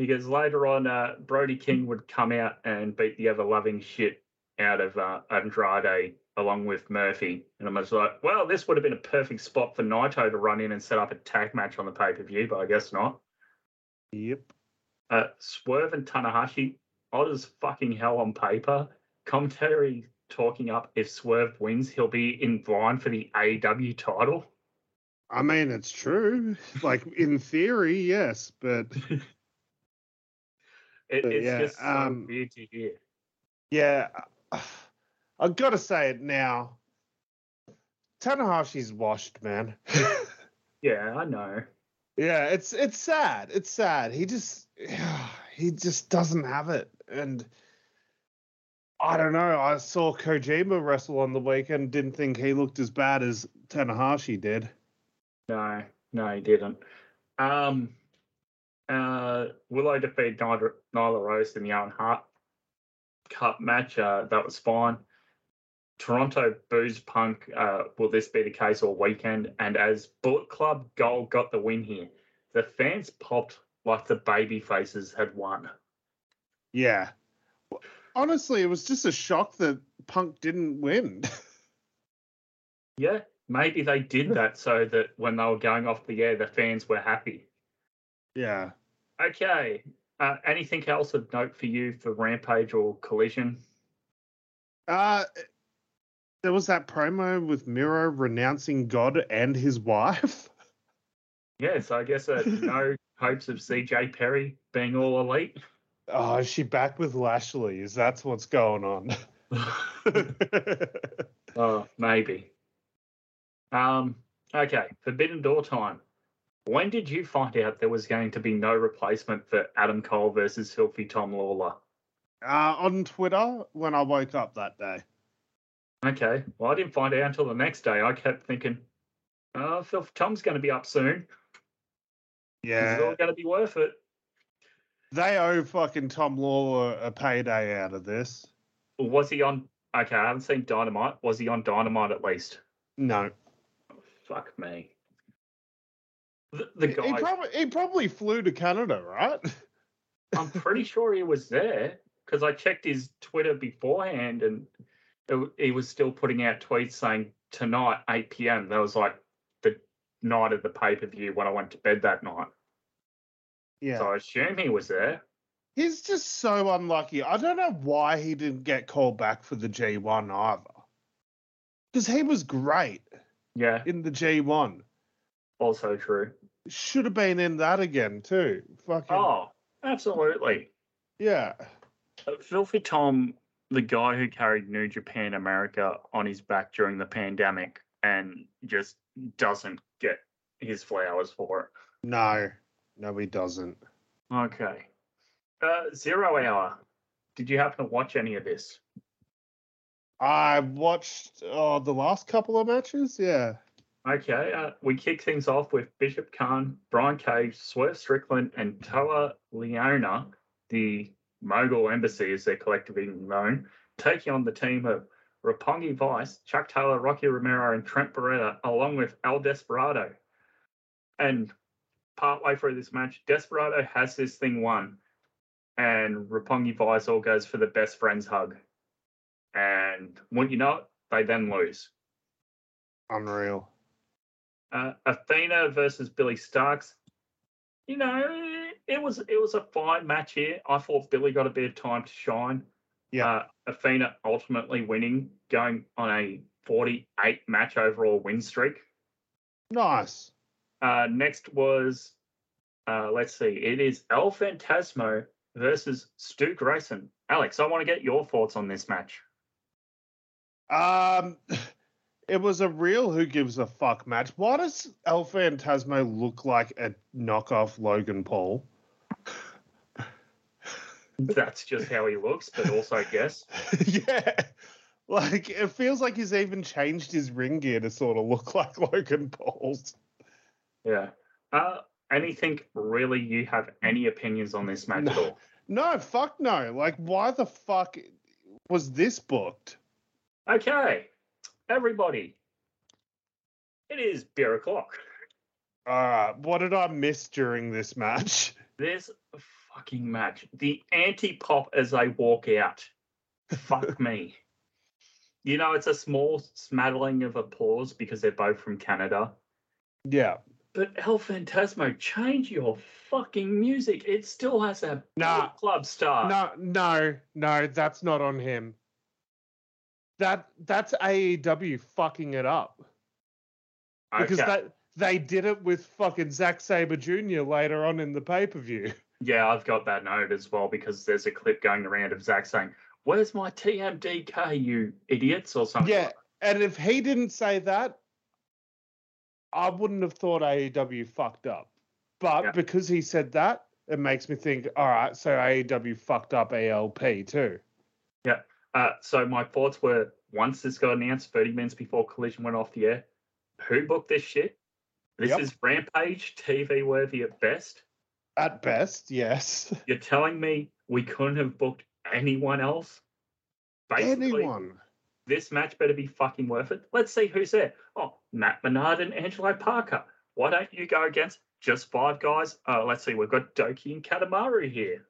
Because later on, uh, Brody King would come out and beat the ever loving shit out of uh, Andrade along with Murphy. And I'm just like, well, this would have been a perfect spot for Naito to run in and set up a tag match on the pay per view, but I guess not. Yep. Uh, Swerve and Tanahashi, odd as fucking hell on paper. Commentary talking up if Swerve wins, he'll be in line for the AW title. I mean, it's true. Like in theory, yes, but [LAUGHS] It, it's yeah, just so um, weird to hear. yeah, [SIGHS] I've got to say it now. Tanahashi's washed, man. [LAUGHS] Yeah, I know. yeah, it's it's sad. It's sad. He just [SIGHS] he just doesn't have it, and I don't know. I saw Kojima wrestle on the weekend. Didn't think he looked as bad as Tanahashi did. No, no, he didn't. Um, uh, Willow defeated Nyla, Nyla Rose in the Owen Hart Cup match. Uh, that was fine. Toronto booze Punk. Uh, will this be the case all weekend? And as Bullet Club Gold got the win here, the fans popped like the baby faces had won. Yeah. Honestly, it was just a shock that Punk didn't win. Yeah, maybe they did [LAUGHS] that so that when they were going off the air, the fans were happy. yeah. Okay. Uh, anything else of note for you for Rampage or Collision? Uh there was that promo with Miro renouncing God and his wife. [LAUGHS] Yes, I guess uh, [LAUGHS] no hopes of CJ Perry being all elite. Oh, is she back with Lashley? Is that's what's going on? [LAUGHS] oh, maybe. Um. Okay, Forbidden Door time. When did you find out there was going to be no replacement for Adam Cole versus Filthy Tom Lawlor? uh, on Twitter when I woke up that day. Okay, well, I didn't find out until the next day. I kept thinking, oh, Filthy Tom's going to be up soon. Yeah. It's all going to be worth it. They owe fucking Tom Lawlor a payday out of this. Was he on? Okay, I haven't seen Dynamite. Was he on Dynamite at least? No. Fuck me. The, the He guy, probably he probably flew to Canada, right? [LAUGHS] I'm pretty sure he was there because I checked his Twitter beforehand and it, he was still putting out tweets saying tonight 8 p.m. That was like the night of the pay per view when I went to bed that night. Yeah. So I assume he was there. He's just so unlucky. I don't know why he didn't get called back for the G1 either. Because he was great Yeah, in the G1. also true. Should have been in that again too. Fucking Oh, absolutely. yeah. Uh, Filthy Tom, the guy who carried New Japan America on his back during the pandemic and just doesn't get his flowers for it. No, no, he doesn't. Okay. Uh, Zero Hour. Did you happen to watch any of this? I watched oh, the last couple of matches. Yeah. Okay. Uh, we kick things off with Bishop Kaun, Brian Cage, Swerve Strickland, and Toa Liona, the Mogul Embassy, as they're collectively known, taking on the team of Roppongi Vice, Chuck Taylor, Rocky Romero, and Trent Beretta, along with El Desperado. And partway through this match, Desperado has this thing won, and Roppongi Vice all goes for the best friends hug. And wouldn't you know it, they then lose. Unreal. Uh, Athena versus Billie Starkz. You know, it was it was a fine match here. I thought Billy got a bit of time to shine. Yeah. Uh, Athena ultimately winning, going on a 48 match overall win streak. Nice. Uh, next was, uh, let's see, it is El Phantasmo versus Stu Grayson. Alex, I want to get your thoughts on this match. Um, it was a real who gives a fuck match. Why does El Phantasmo look like a knockoff Logan Paul? That's just how he looks, but also I guess. [LAUGHS] yeah. Like it feels like he's even changed his ring gear to sort of look like Logan Paul's. Yeah. Uh, anything really you have any opinions on this match at all? No, fuck no. Like, why the fuck was this booked? Okay, everybody. It is beer o'clock. Uh, what did I miss during this match? [LAUGHS] This fucking match. The anti pop as they walk out. Fuck [LAUGHS] me. You know, it's a small smattering of applause because they're both from Canada. Yeah. But El Phantasmo, change your fucking music. It still has that Nah. club star. No, no, no, that's not on him. That that's AEW fucking it up because Okay. that they did it with fucking Zack Sabre Jr. later on in the pay per view. [LAUGHS] Yeah, I've got that note as well because there's a clip going around of Zack saying, Where's my TMDK, you idiots, or something? Yeah, and if he didn't say that, I wouldn't have thought AEW fucked up. But Yeah. because he said that, it makes me think, all right, so AEW fucked up ELP too. Uh, so my thoughts were once this got announced 30 minutes before Collision went off the air, who booked this shit? This Yep. is Rampage TV worthy at best. At best, yes. [LAUGHS] You're telling me we couldn't have booked anyone else? Basically, Anyone. this match better be fucking worth it. Let's see who's there. Oh, Matt Menard and Angelo Parker. Why don't you go against just five guys? Uh, let's see, we've got Douki and Katamaru here.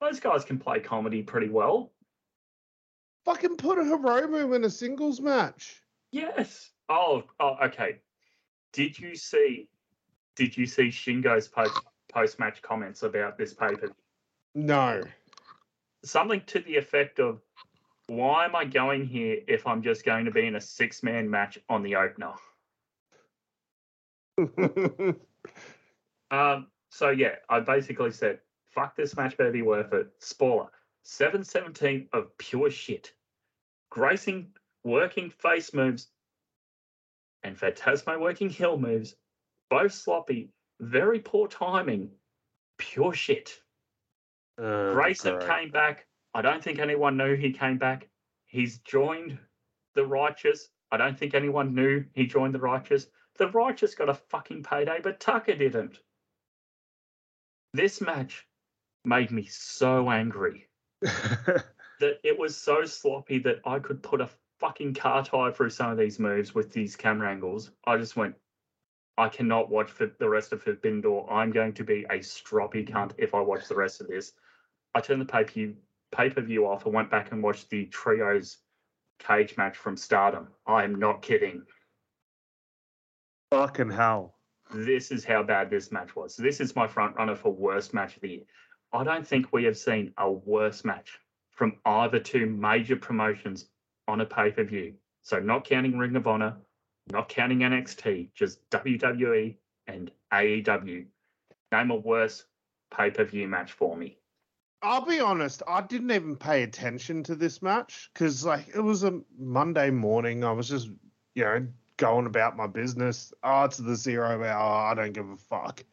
Those guys can play comedy pretty well. Fucking put a Hiromu in a singles match. Yes. Oh, oh, okay. Did you see? Did you see Shingo's post post match comments about this paper? No. Something to the effect of, "Why am I going here if I'm just going to be in a six man match on the opener?" [LAUGHS] Um. So yeah, I basically said, "Fuck this match, better be worth it." Spoiler: seven seventeen of pure shit. Grayson working face moves and Phantasmo working heel moves, both sloppy, very poor timing, pure shit. Uh, Grayson great. came back. I don't think anyone knew he came back. He's joined the Righteous. I don't think anyone knew he joined the Righteous. The Righteous got a fucking payday, but Tucker didn't. This match made me so angry [LAUGHS] that it was so sloppy that I could put a fucking car tire through some of these moves with these camera angles. I just went, I cannot watch for the rest of Forbidden Door. I'm going to be a stroppy cunt if I watch the rest of this. I turned the pay per view pay per view off and went back and watched the trios cage match from Stardom. I am not kidding. Fucking hell. This is how bad this match was. This is my front runner for worst match of the year. I don't think we have seen a worse match from either two major promotions on a pay per view. So, not counting Ring of Honor, not counting NXT, just WWE and AEW. Name a worse pay per view match for me. I'll be honest, I didn't even pay attention to this match because, like, it was a Monday morning. I was just, you know, going about my business. Oh, it's the zero hour. I don't give a fuck.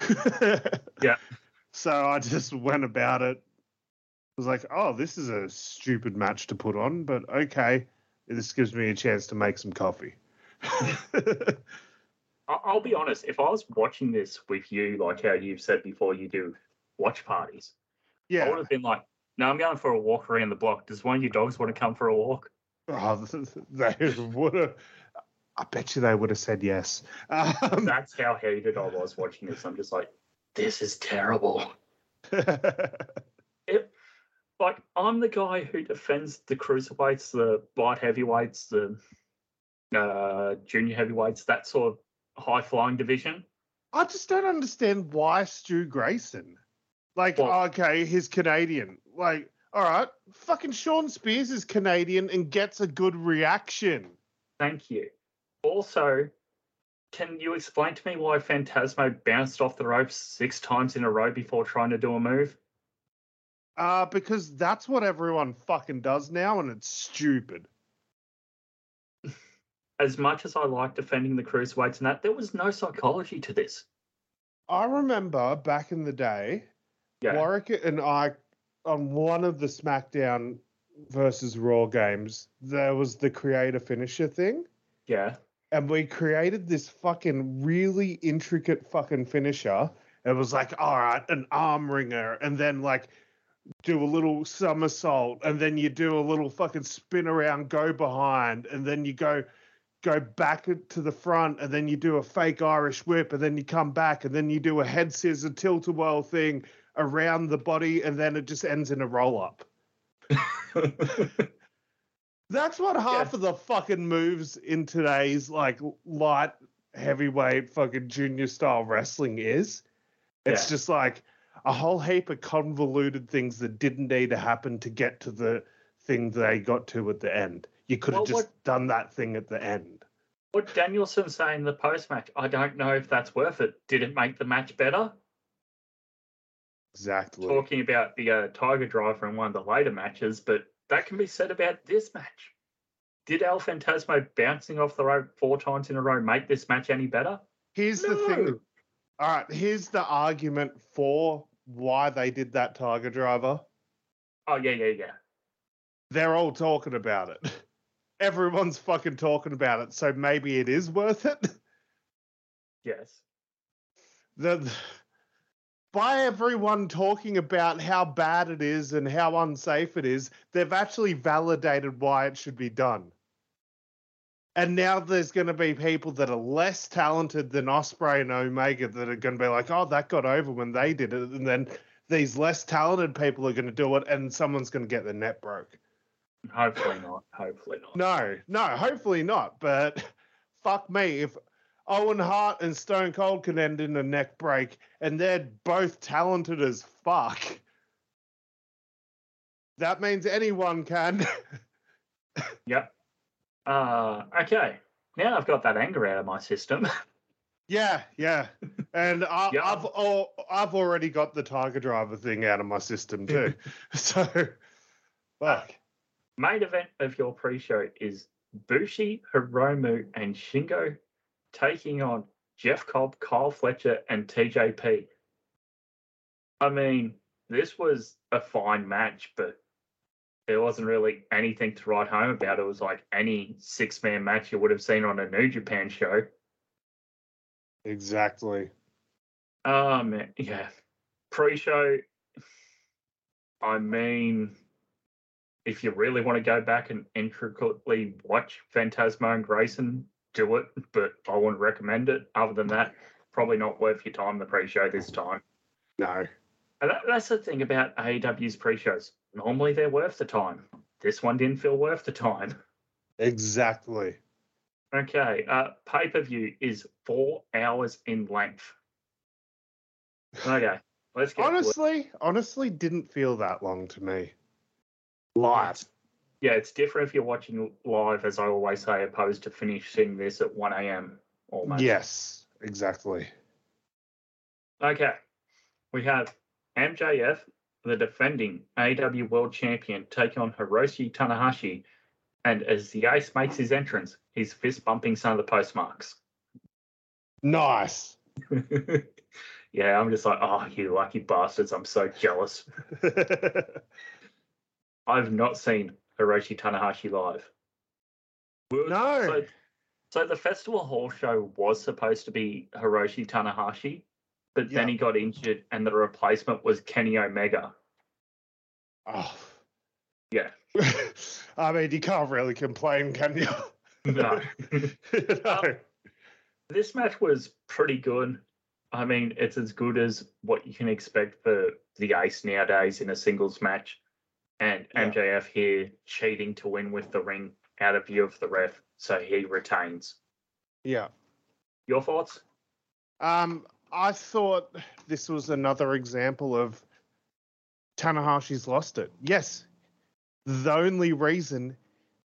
[LAUGHS] Yeah. So I [LAUGHS] just went about it. was like, oh, this is a stupid match to put on, but okay. This gives me a chance to make some coffee. [LAUGHS] I- I'll be honest, if I was watching this with you, like how you've said before, you do watch parties, Yeah. I would have been like, no, I'm going for a walk around the block. Does one of your dogs want to come for a walk? Oh, [LAUGHS] they would have. I bet you they would have said yes. Um, That's how heated I was watching this. I'm just like, this is terrible. [LAUGHS] Like, I'm the guy who defends the cruiserweights, the light heavyweights, the uh, junior heavyweights, that sort of high flying division. I just don't understand why Stu Grayson. Like, Well- okay, he's Canadian. Like, all right, fucking Shawn Spears is Canadian and gets a good reaction. Thank you. Also, can you explain to me why Phantasmo bounced off the ropes six times in a row before trying to do a move? Uh, because that's what everyone fucking does now, and it's stupid. [LAUGHS] As much as I like defending the cruiserweights and that, there was no psychology to this. I remember back in the day, Yeah. Warwick and I on one of the SmackDown versus Raw games, there was the creator finisher thing. Yeah. And we created this fucking really intricate fucking finisher. It was like, all right, an arm wringer, and then like do a little somersault, and then you do a little fucking spin around, go behind, and then you go go back to the front, and then you do a fake Irish whip, and then you come back, and then you do a head scissor tilt a whirl thing around the body, and then it just ends in a roll up. [LAUGHS] [LAUGHS] That's what half Yeah. of the fucking moves in today's like light heavyweight fucking junior style wrestling is. It's Yeah. just like a whole heap of convoluted things that didn't need to happen to get to the thing they got to at the end. You could have Well, just what- done that thing at the end. what Danielson saying in the post match, I don't know if that's worth it. Did it make the match better? Exactly. Talking about the uh, Tiger Driver in one of the later matches, but that can be said about this match. Did El Phantasmo bouncing off the rope four times in a row make this match any better? Here's the thing. All right, here's the argument for why they did that Tiger Driver. Oh yeah, yeah, yeah. they're all talking about it. [LAUGHS] Everyone's fucking talking about it, so maybe it is worth it. Yes. The by everyone talking about how bad it is and how unsafe it is, they've actually validated why it should be done. And now there's going to be people that are less talented than Ospreay and Omega that are going to be like, "Oh, that got over when they did it," and then these less talented people are going to do it, and someone's going to get the net broke. Hopefully not. Hopefully not. No, no, hopefully not. But [LAUGHS] fuck me, if Owen Hart and Stone Cold can end in a neck break, and they're both talented as fuck, that means anyone can. [LAUGHS] Yep. Uh, okay. Now I've got that anger out of my system. [LAUGHS] yeah, yeah. And I, [LAUGHS] Yeah. I've al- I've already got the Tiger Driver thing out of my system too. so, fuck. Main event of your pre-show is Bushi, Hiromu, and Shingo taking on Jeff Cobb, Kyle Fletcher, and TJP. I mean, this was a fine match, but there wasn't really anything to write home about. It was like any six-man match you would have seen on a New Japan show. Exactly. Um, yeah, pre-show. I mean, if you really want to go back and intricately watch Phantasmo and Grayson, do it. But I wouldn't recommend it. Other than that, probably not worth your time. The pre-show this time. No. And that, that's the thing about AEW's pre-shows. Normally they're worth the time. This one didn't feel worth the time. Exactly. Okay, uh, pay-per-view is four hours in length. Okay, let's get. Honestly, honestly, didn't feel that long to me. Live. Yeah, it's different if you're watching live, as I always say, opposed to finishing this at 1 a.m. almost. Yes, exactly. Okay. We have MJF, the defending AW World Champion, taking on Hiroshi Tanahashi. And as the ace makes his entrance, he's fist bumping some of the postmarks. Nice. [LAUGHS] yeah, I'm just like, oh, you lucky bastards. I'm so jealous. [LAUGHS] I've not seen Hiroshi Tanahashi live. No. So, so the Festival Hall show was supposed to be Hiroshi Tanahashi, but then he got injured and the replacement was Kenny Omega. oh. Yeah. [LAUGHS] I mean, you can't really complain, can you? No. [LAUGHS] no. Um, this match was pretty good. I mean, it's as good as what you can expect for the ace nowadays in a singles match. And. MJF here cheating to win with the ring out of view of the ref, so he retains. Yeah. Your thoughts? Um, I thought this was another example of Tanahashi's lost it. Yes, the only reason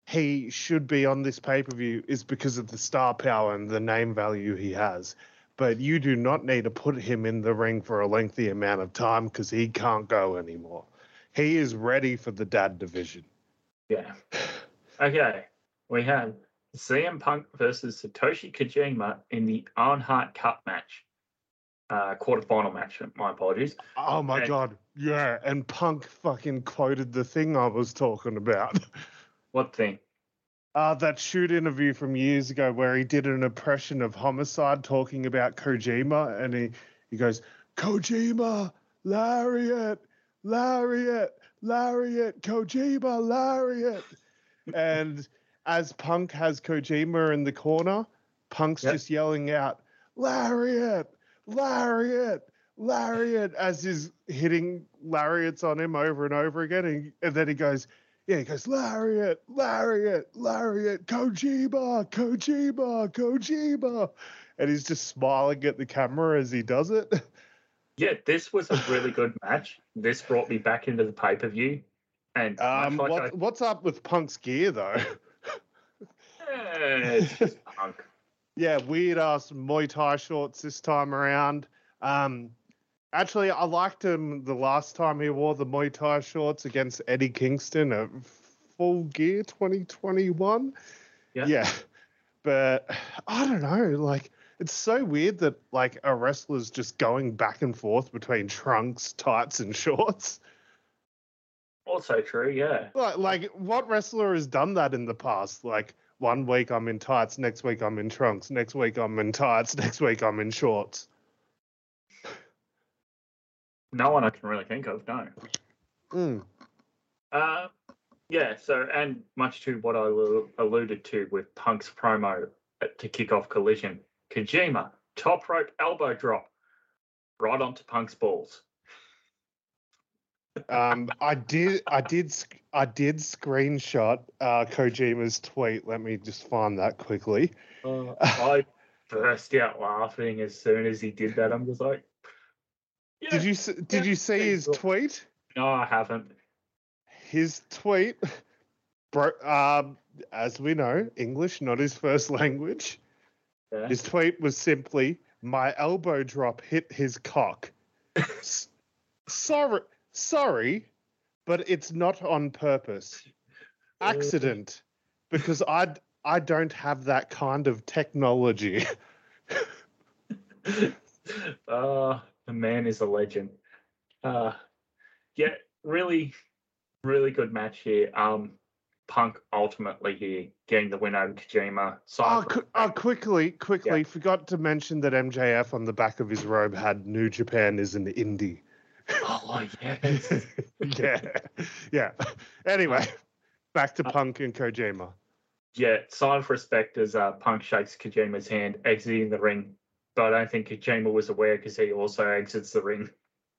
he should be on this pay per view is because of the star power and the name value he has. But you do not need to put him in the ring for a lengthy amount of time because he can't go anymore. He is ready for the dad division. Yeah. Okay. We have CM Punk versus Satoshi Kojima in the Owen Hart Cup match. uh, quarterfinal match. My apologies. Oh my And- god, yeah. And Punk fucking quoted the thing I was talking about. [LAUGHS] What thing? Uh, that shoot interview from years ago where he did an impression of Homicide talking about Kojima, and he, he goes, Kojima, Lariat, Lariat, Lariat, Kojima, Lariat. and as Punk has Kojima in the corner, Punk's Yep. just yelling out, Lariat, Lariat, Lariat, as he's hitting lariats on him over and over again. And, and then he goes, yeah, he goes, Lariat, Lariat, Lariat, Kojima, Kojima, Kojima. And he's just smiling at the camera as he does it. [LAUGHS] Yeah, this was a really good match. This brought me back into the pay per view. And Um, like what, I- what's up with Punk's gear, though? [LAUGHS] It's just [LAUGHS] punk. yeah, weird ass Muay Thai shorts this time around. Um, actually, I liked him the last time he wore the Muay Thai shorts against Eddie Kingston at Full Gear 2021. Yeah. Yeah, but I don't know. Like, it's so weird that like a wrestler's just going back and forth between trunks, tights, and shorts. Also true, yeah. Like, like what wrestler has done that in the past? Like, one week I'm in tights, next week I'm in trunks, next week I'm in tights, [LAUGHS] next week I'm in shorts. No one I can really think of, no. Mm. Uh, yeah, so, and much to what I allu- alluded to with Punk's promo to kick off Collision, Kojima, top rope elbow drop, right onto Punk's balls. Um, I did, I did, I did screenshot uh, Kojima's tweet. Let me just find that quickly. Uh, I burst out laughing as soon as he did that. I'm just like, yeah, Did you did you see his tweet? No, I haven't. His tweet, bro. Um, as we know, English not his first [LAUGHS] language. Yeah. His tweet was simply, "My elbow drop hit his cock." [LAUGHS] S- sorry, sorry, but it's not on purpose. Accident, because I I don't have that kind of technology. uh, [LAUGHS] the man is a legend. Uh, yeah, really, really good match here. Um, Punk ultimately here getting the win over Kojima. Oh, qu- oh, quickly, quickly, forgot to mention that MJF on the back of his robe had New Japan is an indie. oh [LAUGHS] yes. yeah, yeah. Anyway, back to Uh, Punk and Kojima. yeah, sign of respect as uh, Punk shakes Kojima's hand, exiting the ring. But I don't think Kojima was aware because he also exits the ring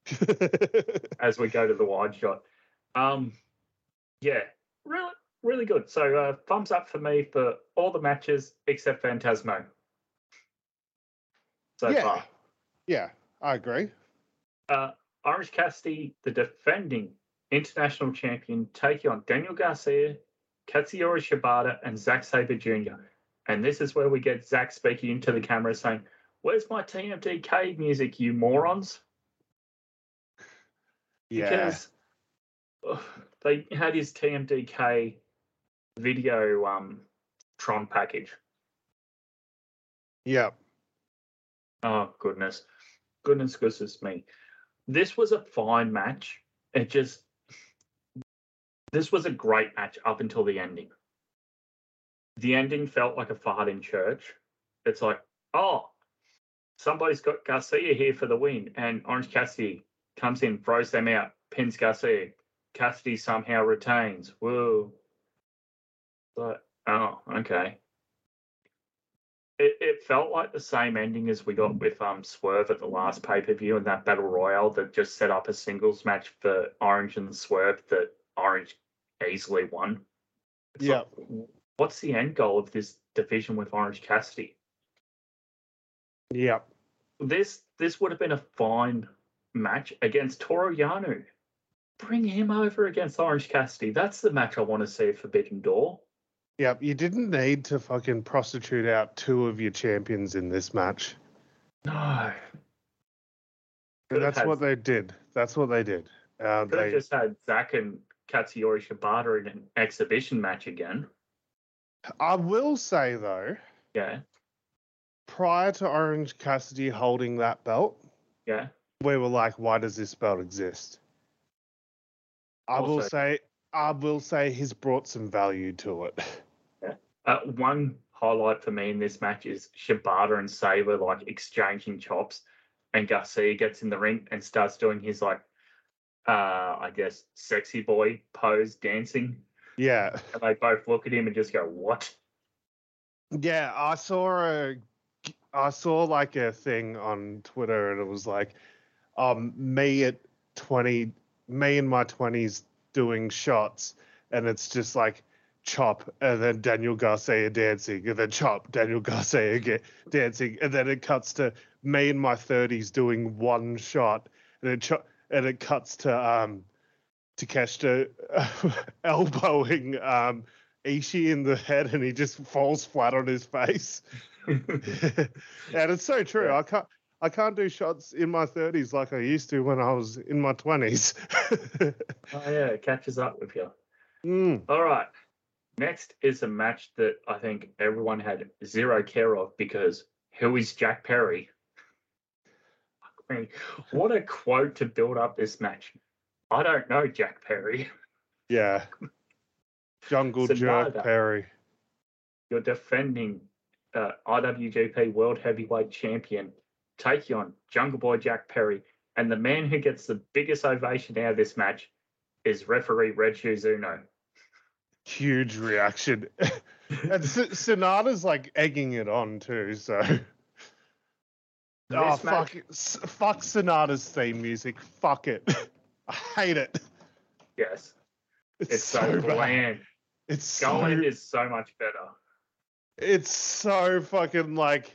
[LAUGHS] as we go to the wide shot. Um, yeah, really, good. So uh, thumbs up for me for all the matches except Phantasmo. So yeah, far, yeah, I agree. uh, Orange Cassidy, the defending international champion, taking on Daniel Garcia, Katsuyori Shibata, and Zack Sabre Jr. And this is where we get Zack speaking into the camera saying, "Where's my TMDK music, you morons?" Yeah, because ugh, they had his TMDK video um Tron package. yeah, Oh goodness, goodness goodness me! This was a fine match. It just this was a great match up until the ending. The ending felt like a fart in church. It's like, oh, somebody's got Garcia here for the win, and Orange Cassidy comes in, throws them out, pins Garcia. Cassidy somehow retains. Whoa. Oh, okay. It it felt like the same ending as we got with um Swerve at the last pay per view and that battle royale that just set up a singles match for Orange and Swerve that Orange easily won. It's yeah. like, what's the end goal of this division with Orange Cassidy? yeah. This this would have been a fine match against Toru Yano. Bring him over against Orange Cassidy. That's the match I want to see at Forbidden Door. Yep, you didn't need to fucking prostitute out two of your champions in this match. No. Could've that's had- what they did. That's what they did. Uh, Could have they, just had Zack and Katsuyori Shibata in an exhibition match again. I will say though, Yeah. prior to Orange Cassidy holding that belt, Yeah. we were like, why does this belt exist? I will say, I will say, he's brought some value to it. [LAUGHS] Uh, one highlight for me in this match is Shibata and Sabre like exchanging chops, and Garcia gets in the ring and starts doing his like, uh, I guess, sexy boy pose dancing, Yeah, and they both look at him and just go, "What?" yeah. I saw a, I saw like a thing on Twitter, and it was like, um, me at twenty, me in my twenties doing shots, and it's just like chop and then Daniel Garcia dancing and then chop Daniel Garcia again dancing and then it cuts to me in my 30s doing one shot and it cho- and it cuts to um Takeshita [LAUGHS] elbowing um Ishii in the head and he just falls flat on his face [LAUGHS] and it's so true I can't I can't do shots in my 30s like I used to when I was in my 20s [LAUGHS] oh yeah, it catches up with you. mm. All right. Next is a match that I think everyone had zero care of because who is Jack Perry? I mean, what a quote to build up this match. I don't know Jack Perry. Yeah. Jungle Jerk Sanada. Perry. You're defending uh, IWGP World Heavyweight Champion. Take you on Jungle Boy Jack Perry. And the man who gets the biggest ovation out of this match is referee Red Shoes Unno. Huge reaction. [LAUGHS] and S- Sanada's like egging it on too, so. oh, fuck. S- Fuck Sanada's theme music. Fuck it. [LAUGHS] I hate it. Yes. It's, It's so, so, bad. bland. It's so, Going is so much better. it's so fucking like,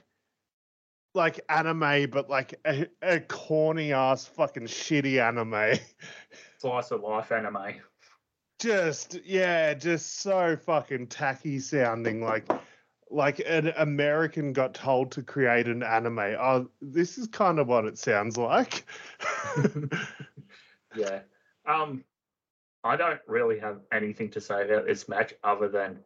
like anime, but like a, a corny ass fucking shitty anime. [LAUGHS] Slice of life anime. Just yeah, just so fucking tacky sounding. Like like an American got told to create an anime. Oh, this is kind of what it sounds like. [LAUGHS] Yeah. Um, I don't really have anything to say about this match other than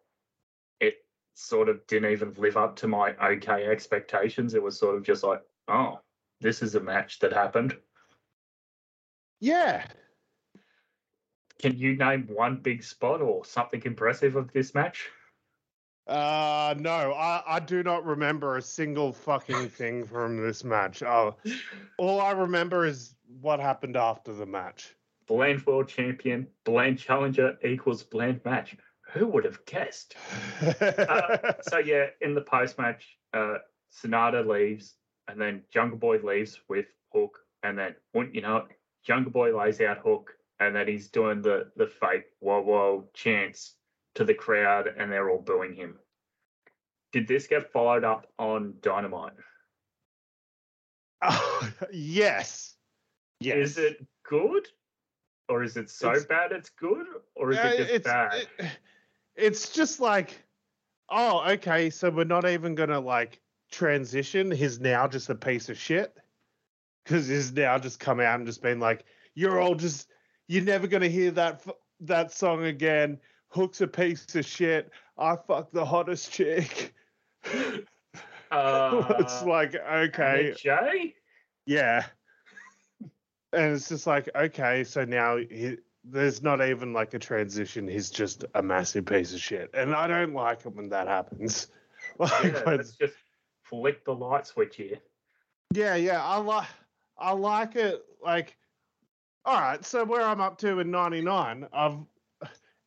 it sort of didn't even live up to my okay expectations. It was sort of just like, oh, this is a match that happened. yeah. Can you name one big spot or something impressive of this match? Uh no, I, I do not remember a single fucking [LAUGHS] thing from this match. Oh, all I remember is what happened after the match. Bland World Champion, Bland Challenger equals Bland match. Who would have guessed? [LAUGHS] Uh, so yeah, in the post match, uh, Sanada leaves, and then Jungle Boy leaves with Hook, and then wouldn't you know it, Jungle Boy lays out Hook, and then he's doing the the fake whoa whoa chants to the crowd, and they're all booing him. Did this get followed up on Dynamite? Oh, yes. [LAUGHS] Yes. Is it good, or is it so It's- bad it's good, or is Uh, it just it's, bad? it- it's just like, oh, okay, so we're not even gonna like transition. He's now just a piece of shit because he's now just come out and just been like, you're all just, you're never gonna hear that that song again. Hook's a piece of shit. I fuck the hottest chick. [LAUGHS] Uh, it's like okay, Jay. yeah. And it's just like, okay, so now he, there's not even like a transition. He's just a massive piece of shit. And I don't like it when that happens. [LAUGHS] Like, Yeah, when- let's just flick the light switch here. yeah, yeah, I like, I like it. Like, all right, so where I'm up to in '99, I've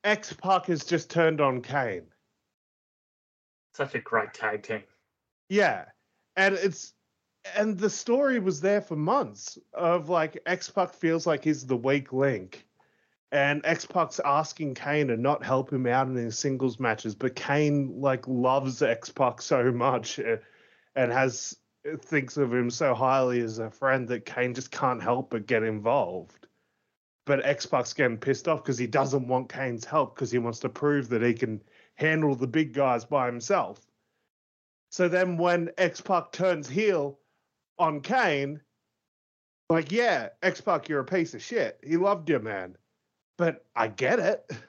X Pac has just turned on Kane. Such a great tag team. Yeah, and it's and the story was there for months of like X Pac feels like he's the weak link, and X Pac's asking Kane to not help him out in his singles matches, but Kane like loves X Pac so much uh, and has thinks of him so highly as a friend that Kane just can't help but get involved. But X Pac's getting pissed off because he doesn't want Kane's help because he wants to prove that he can handle the big guys by himself. So then when X Pac turns heel on Kane, like, yeah, X Pac, you're a piece of shit. He loved you, man. But I get it. [LAUGHS]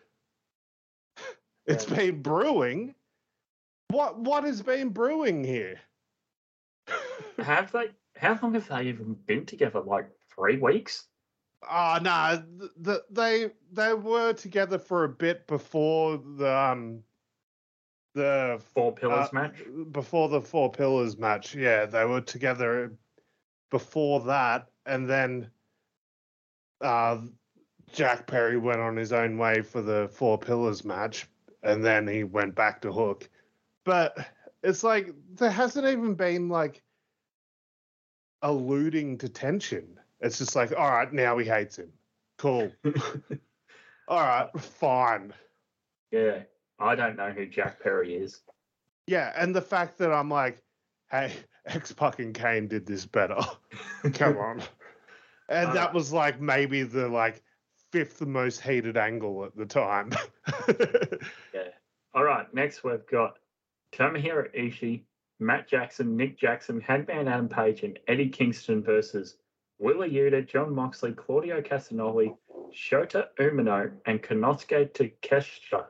It's Yeah. been brewing. What what has been brewing here? [LAUGHS] Have they how long have they even been together? Like three weeks? Ah, no, th- th- they they were together for a bit before the um the Four Pillars uh, match. before the Four Pillars match. Yeah, they were together before that, and then uh, Jack Perry went on his own way for the Four Pillars match, and then he went back to Hook. But it's like there hasn't even been like alluding to tension. It's just like, all right, now he hates him. Cool. [LAUGHS] all right, fine. Yeah, I don't know who Jack Perry is. Yeah, and the fact that I'm like, hey, [LAUGHS] X fucking Kane did this better. [LAUGHS] Come on. And Uh, that was like maybe the like fifth most heated angle at the time. Yeah. All right. Next, we've got Tomohiro Ishii, Matt Jackson, Nick Jackson, Hangman Adam Page, and Eddie Kingston versus Wheeler Yuta, John Moxley, Claudio Castagnoli, Shota Umino, and Konosuke Takeshita.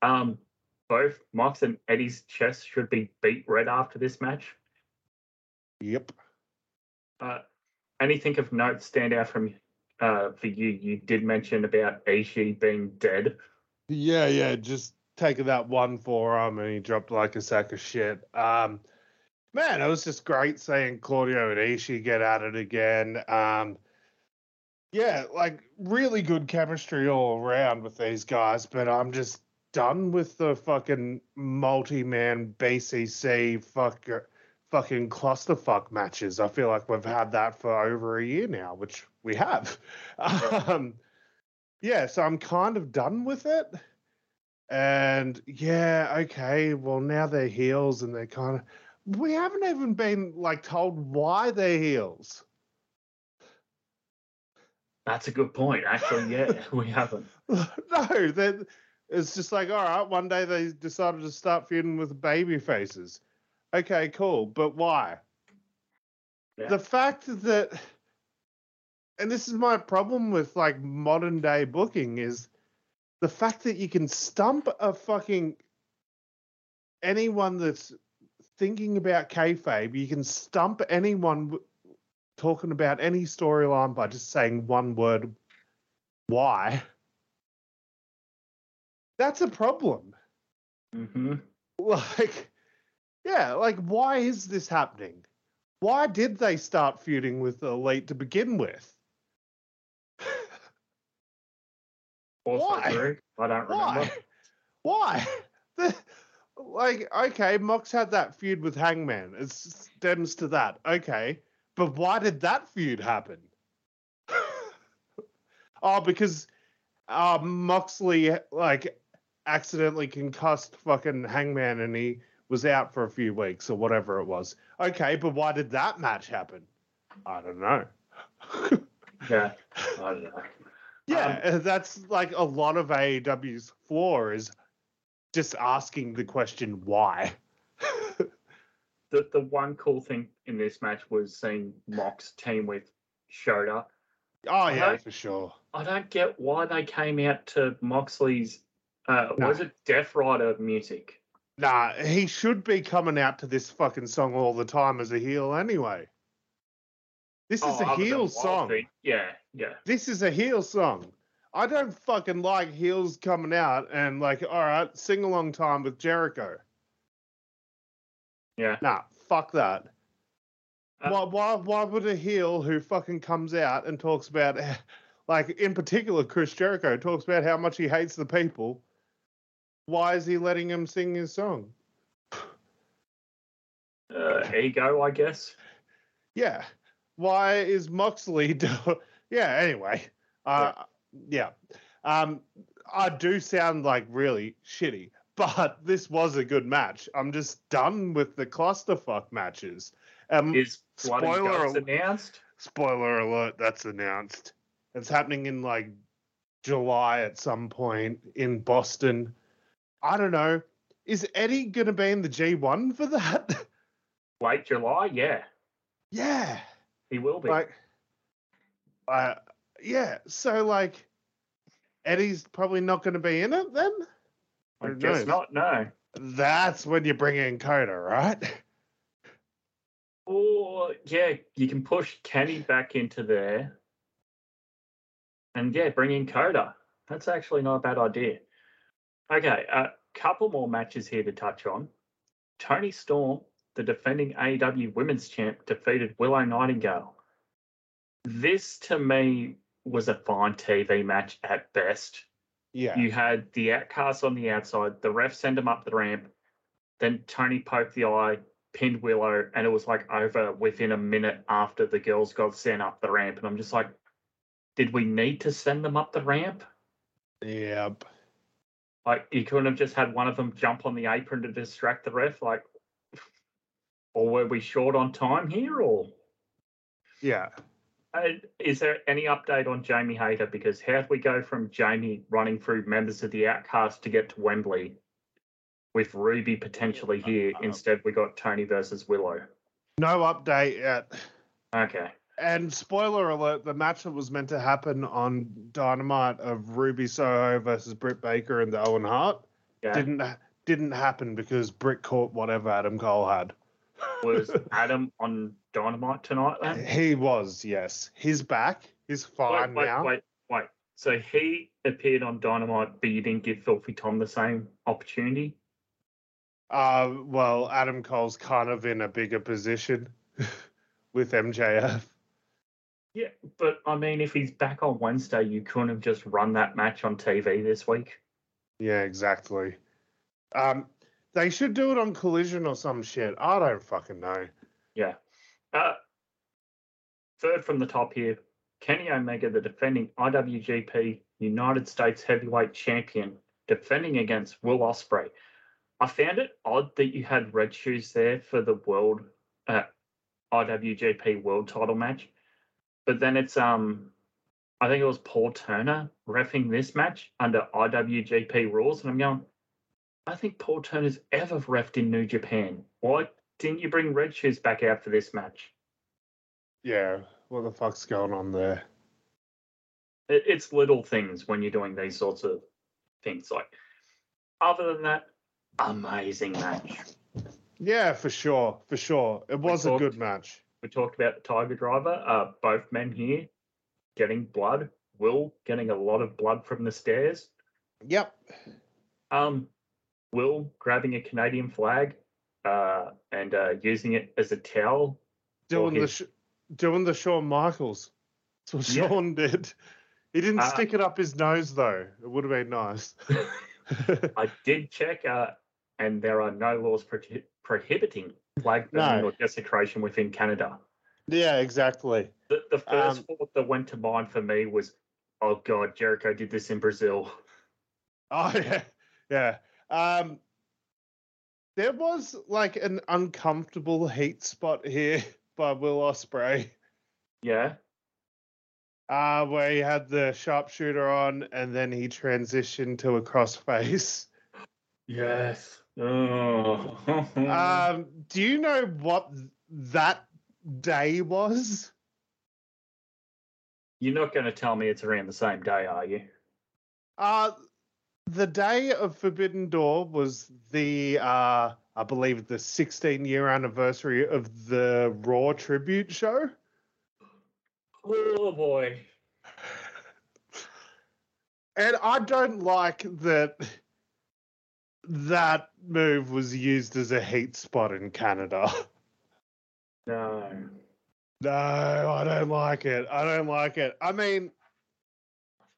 Um, both Mox and Eddie's chests should be beet red after this match. yep. Uh, anything of note stand out from uh, for you? You did mention about Ishii being dead. Yeah, yeah, just taking that one forearm and he dropped like a sack of shit. Um, man, it was just great seeing Claudio and Ishii get at it again. Um, yeah, like really good chemistry all around with these guys, but I'm just done with the fucking multi-man BCC fuck, fucking clusterfuck matches. I feel like we've had that for over a year now, which we have. [LAUGHS] Um, yeah, so I'm kind of done with it. And yeah, okay, well now they're heels and they're kind of we haven't even been like told why they're heels. That's a good point. Actually, yeah, [LAUGHS] we haven't. no, it's just like all right, one day they decided to start feuding with baby faces. Okay, cool, but why? Yeah. The fact that and this is my problem with like modern day booking is the fact that you can stump a fucking anyone that's thinking about kayfabe, you can stump anyone w- talking about any storyline by just saying one word, why? That's a problem. hmm Like, yeah, like, why is this happening? Why did they start feuding with the elite to begin with? Also Why? true. I don't remember. Why? Why? [LAUGHS] The, like, okay, Mox had that feud with Hangman. It stems to that. Okay. But why did that feud happen? [LAUGHS] oh, because uh, Moxley, like, accidentally concussed fucking Hangman and he was out for a few weeks or whatever it was. Okay, but why did that match happen? I don't know. [LAUGHS] Yeah, I don't know. Yeah, uh, that's like a lot of AEW's flaw is just asking the question why. [LAUGHS] The the one cool thing in this match was seeing Mox team with Shota. Oh yeah, for sure. I don't get why they came out to Moxley's. Uh. Was it Death Rider music? Nah, he should be coming out to this fucking song all the time as a heel anyway. This is Oh, a heel song. Thing. Yeah, yeah. This is a heel song. I don't fucking like heels coming out and like, all right, sing along time with Jericho. Yeah. Nah, fuck that. Uh, why, why, why would a heel who fucking comes out and talks about, [LAUGHS] like, in particular, Chris Jericho talks about how much he hates the people, why is he letting him sing his song? [SIGHS] Uh, ego, I guess. Yeah. Why is Moxley [LAUGHS] do Yeah, anyway. Uh yeah. Um I do sound like really shitty, but [LAUGHS] this was a good match. I'm just done with the clusterfuck matches. Um Is spoiler al- announced? spoiler alert, that's announced. It's happening in like July at some point in Boston. I don't know. Is Eddie gonna be in the G1 for that? [LAUGHS] Late July? Yeah, yeah. he will be. like uh yeah so like eddie's probably not going to be in it then I guess knows? not. No. that's when you bring in coda right Or yeah, you can push Kenny back into there, and yeah, bring in Coda. That's actually not a bad idea. Okay, a couple more matches here to touch on. Toni Storm, the defending AEW Women's Champ, defeated Willow Nightingale. This to me was a fine TV match at best. Yeah. You had the outcast on the outside, the ref send him up the ramp, then Toni poked the eye, pinned Willow, and it was like over within a minute after the girls got sent up the ramp. And I'm just like, did we need to send them up the ramp? Yep. Like you couldn't have just had one of them jump on the apron to distract the ref, like or were we short on time here or Yeah. Uh, is there any update on Jamie Hayter? Because how do we go from Jamie running through members of the Outcast to get to Wembley with Ruby potentially here? Instead, we got Toni versus Willow. No update yet. Okay. And spoiler alert: the match that was meant to happen on Dynamite of Ruby Soho versus Britt Baker and the Owen Hart Yeah. didn't didn't happen because Britt caught whatever Adam Cole had. Was [LAUGHS] Adam on Dynamite tonight then? he was, yes. He's back. He's fine wait, wait, now. wait, wait. So he appeared on Dynamite, but you didn't give Filthy Tom the same opportunity? Uh, well, Adam Cole's kind of in a bigger position [LAUGHS] with MJF. Yeah, but I mean, if he's back on Wednesday, you couldn't have just run that match on TV this week. Yeah, exactly. Um, they should do it on Collision or some shit. I don't fucking know. Yeah. Uh, third from the top here, Kenny Omega, the defending IWGP United States Heavyweight Champion, defending against Will Ospreay. I found it odd that you had red shoes there for the world uh, IWGP World Title match, but then it's um, I think it was Paul Turner refing this match under IWGP rules, and I'm going. I think Paul Turner's ever refed in New Japan. Why didn't you bring red shoes back out for this match? Yeah, what the fuck's going on there? It, it's little things when you're doing these sorts of things. Like, other than that, amazing match. Yeah, for sure, for sure. It was a good match. We talked about the Tiger Driver. Uh, both men here getting blood. Will getting a lot of blood from the stairs. Yep. Um, Will grabbing a Canadian flag, uh, and uh, using it as a towel. Doing the his- sh- doing the Shawn Michaels. That's what Yeah. Shawn did. He didn't Uh, stick it up his nose though. It would have been nice. [LAUGHS] I did check, uh, and there are no laws prohi- prohibiting flag burning No. or desecration within Canada. yeah, exactly. The, the first Um, thought that went to mind for me was, oh God, Jericho did this in Brazil. Oh [LAUGHS] yeah, yeah. Um, there was like an uncomfortable heat spot here [LAUGHS] by Will Ospreay, Yeah. uh, where he had the sharpshooter on, and then he transitioned to a crossface. Yes. Oh. [LAUGHS] Um, do you know what th- that day was? You're not going to tell me it's around the same day, are you? Uh, the day of Forbidden Door was the, uh, I believe, the 16 year anniversary of the Raw tribute show. Oh boy. And I don't like that that move was used as a heat spot in Canada. No. No, I don't like it. I don't like it. I mean,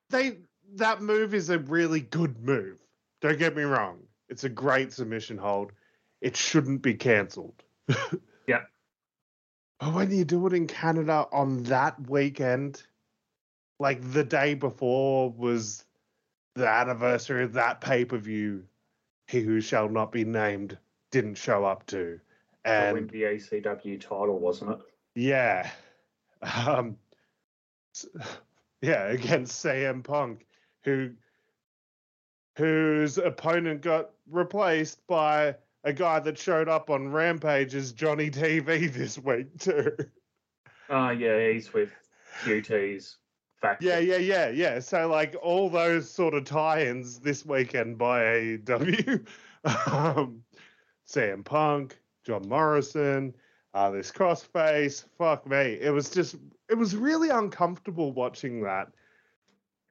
they that move is a really good move. Don't get me wrong. It's a great submission hold. It shouldn't be cancelled. [LAUGHS] Yeah. But when you do it in Canada on that weekend, like the day before was the anniversary of that pay per view, he who shall not be named didn't show up to. And win the ECW title, wasn't it? yeah. [LAUGHS] Um [LAUGHS] yeah, against CM Punk, who whose opponent got replaced by a guy that showed up on Rampage as Johnny TV this week too. Oh, yeah, he's with QT's faction. Yeah, yeah, yeah, yeah. So like all those sort of tie-ins this weekend by AEW. [LAUGHS] um, CM Punk, John Morrison, uh, this crossface. Fuck me. It was just, it was really uncomfortable watching that.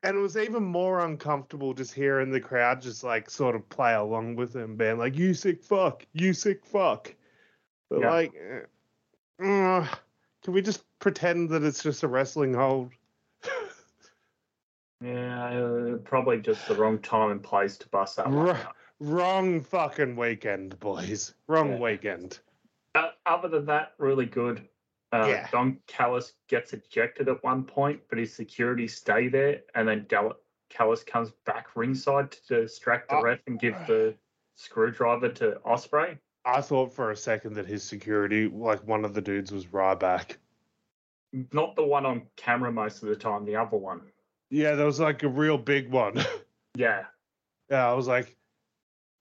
And it was even more uncomfortable just hearing the crowd just like sort of play along with him, being like, you sick fuck, you sick fuck. But Yeah. like, uh, can we just pretend that it's just a wrestling hold? [LAUGHS] Yeah, uh, probably just the wrong time and place to bust that out. Wrong fucking weekend, boys. Wrong Yeah. weekend. Uh, other than that, really good. Uh, Yeah. Don Callis gets ejected at one point, but his security stay there, and then Dal- Callis comes back ringside to distract the Oh. ref and give the screwdriver to Ospreay. I thought for a second that his security, like one of the dudes, was Ryback. Not the one on camera most of the time, the other one. Yeah, there was like a real big one. Yeah. [LAUGHS] yeah, I was like,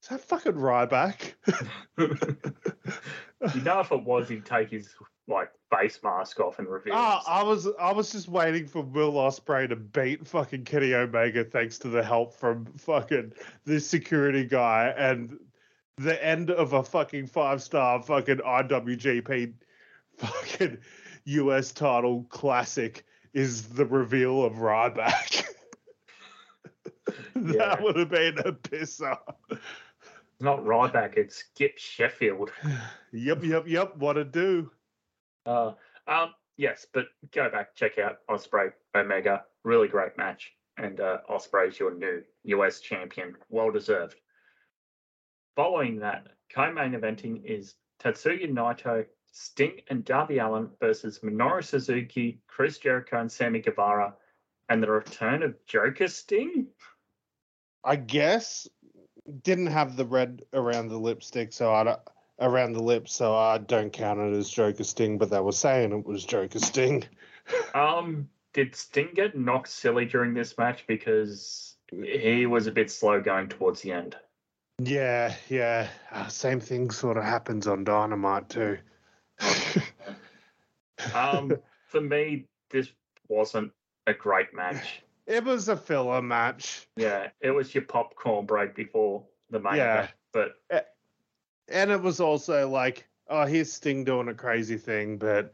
is that fucking Ryback? [LAUGHS] you know, if it was, he'd take his like face mask off and reveal. Ah. I was I was just waiting for Will Ospreay to beat fucking Kenny Omega thanks to the help from fucking this security guy and the end of a fucking five star fucking IWGP fucking US title classic is the reveal of Ryback. [LAUGHS] Yeah. that would have been a pisser. Not Ryback, it's Skip Sheffield. [SIGHS] Yep, yep, yep. What a do. Uh, um, yes, but go back, check out Ospreay Omega. Really great match. And uh, Ospreay's your new US champion. Well deserved. Following that, co main eventing is Tetsuya Naito, Sting, and Darby Allin versus Minoru Suzuki, Chris Jericho, and Sammy Guevara. And the return of Joker Sting? I guess didn't have the red around the lipstick, so I don't, around the lips, so I don't count it as Joker Sting. But they were saying it was Joker Sting. [LAUGHS] Um, did Sting get knocked silly during this match because he was a bit slow going towards the end? Yeah, yeah. Uh, same thing sort of happens on Dynamite too. [LAUGHS] Um, for me, this wasn't a great match. it was a filler match, Yeah, it was your popcorn break before the main Yeah. event, but and it was also like, oh, here's Sting doing a crazy thing, but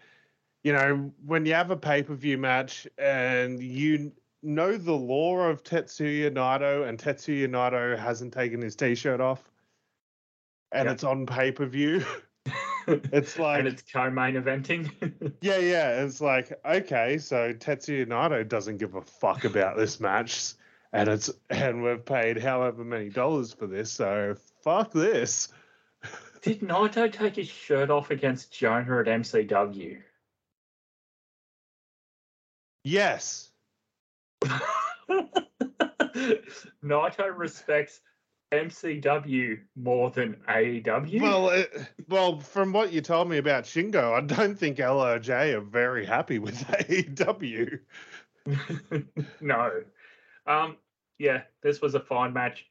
you know, when you have a pay per view match and you know the lore of Tetsuya Naito, and Tetsuya Naito hasn't taken his t-shirt off, and Yeah. it's on pay per view. [LAUGHS] [LAUGHS] It's like, and it's co-main eventing. [LAUGHS] yeah, yeah. It's like, okay, so Tetsuya Naito doesn't give a fuck about this match, and it's and we've paid however many dollars for this, so fuck this. Did Naito take his shirt off against Jonah at MCW? Yes. [LAUGHS] Naito respects MCW more than AEW. Well, it, well, from what you told me about Shingo, I don't think LIJ are very happy with [LAUGHS] AEW. [LAUGHS] no. Um, yeah, this was a fine match.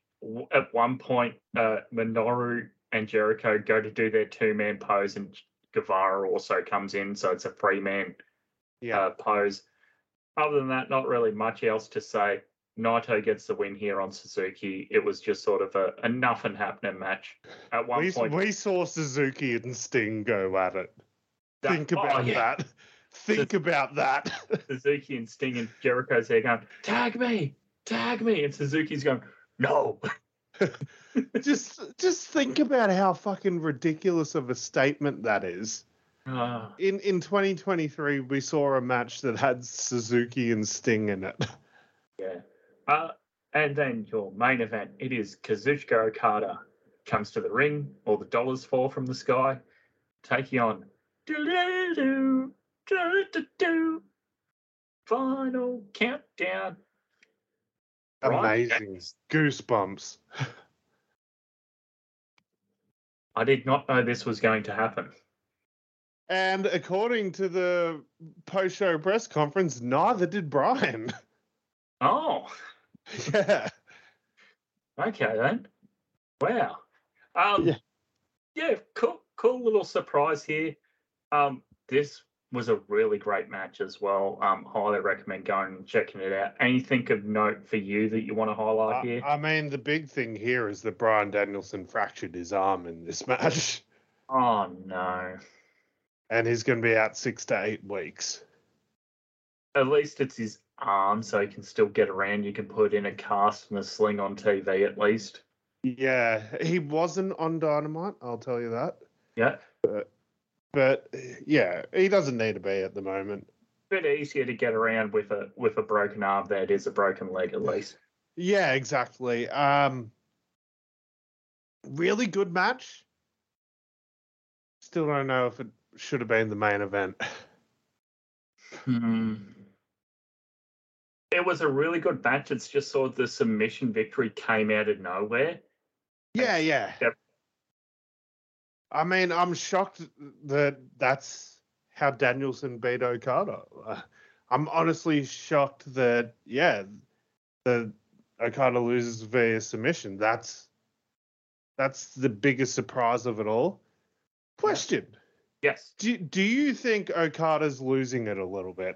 At one point, uh, Minoru and Jericho go to do their two man pose, and Guevara also comes in, so it's a three man Yeah. uh, pose. Other than that, not really much else to say. Naito gets the win here on Suzuki. It was just sort of a, a nothing happening match. At one we, point, we saw Suzuki and Sting go at it. that- Think oh, about yeah. that. Think about that. [LAUGHS] Suzuki and Sting and Jericho's there going, tag me, tag me. And Suzuki's going, no. [LAUGHS] [LAUGHS] just just think about how fucking ridiculous of a statement that is. Uh, In in 2023, we saw a match that had Suzuki and Sting in it. yeah. Uh, and then your main event, it is Kazuchika Okada comes to the ring, all the dollars fall from the sky, taking on final countdown. Bryan Amazing. James. Goosebumps. I did not know this was going to happen. And according to the post show press conference, neither did Bryan. [LAUGHS] Oh, yeah. okay then. Wow. Um, Yeah. yeah, cool, cool little surprise here. Um, this was a really great match as well. Um, highly recommend going and checking it out. Anything of note for you that you want to highlight I, here? I mean, the big thing here is that Bryan Danielson fractured his arm in this [LAUGHS] match. oh no. and he's going to be out six to eight weeks. At least it's his arm, so he can still get around. You can put in a cast and a sling on TV at least. Yeah, he wasn't on Dynamite. I'll tell you that. Yeah, But yeah, he doesn't need to be at the moment. bit easier to get around with a with a broken arm than it is a broken leg at least. Yeah, exactly. Um, really good match. Still don't know if it should have been the main event. Hmm. It was a really good match. It's just sort of the submission victory came out of nowhere. Yeah, yeah. Yep. I mean, I'm shocked that that's how Danielson beat Okada. I'm honestly shocked that yeah, the Okada loses via submission. That's that's the biggest surprise of it all. Question: Yes. Do do you think Okada's losing it a little bit?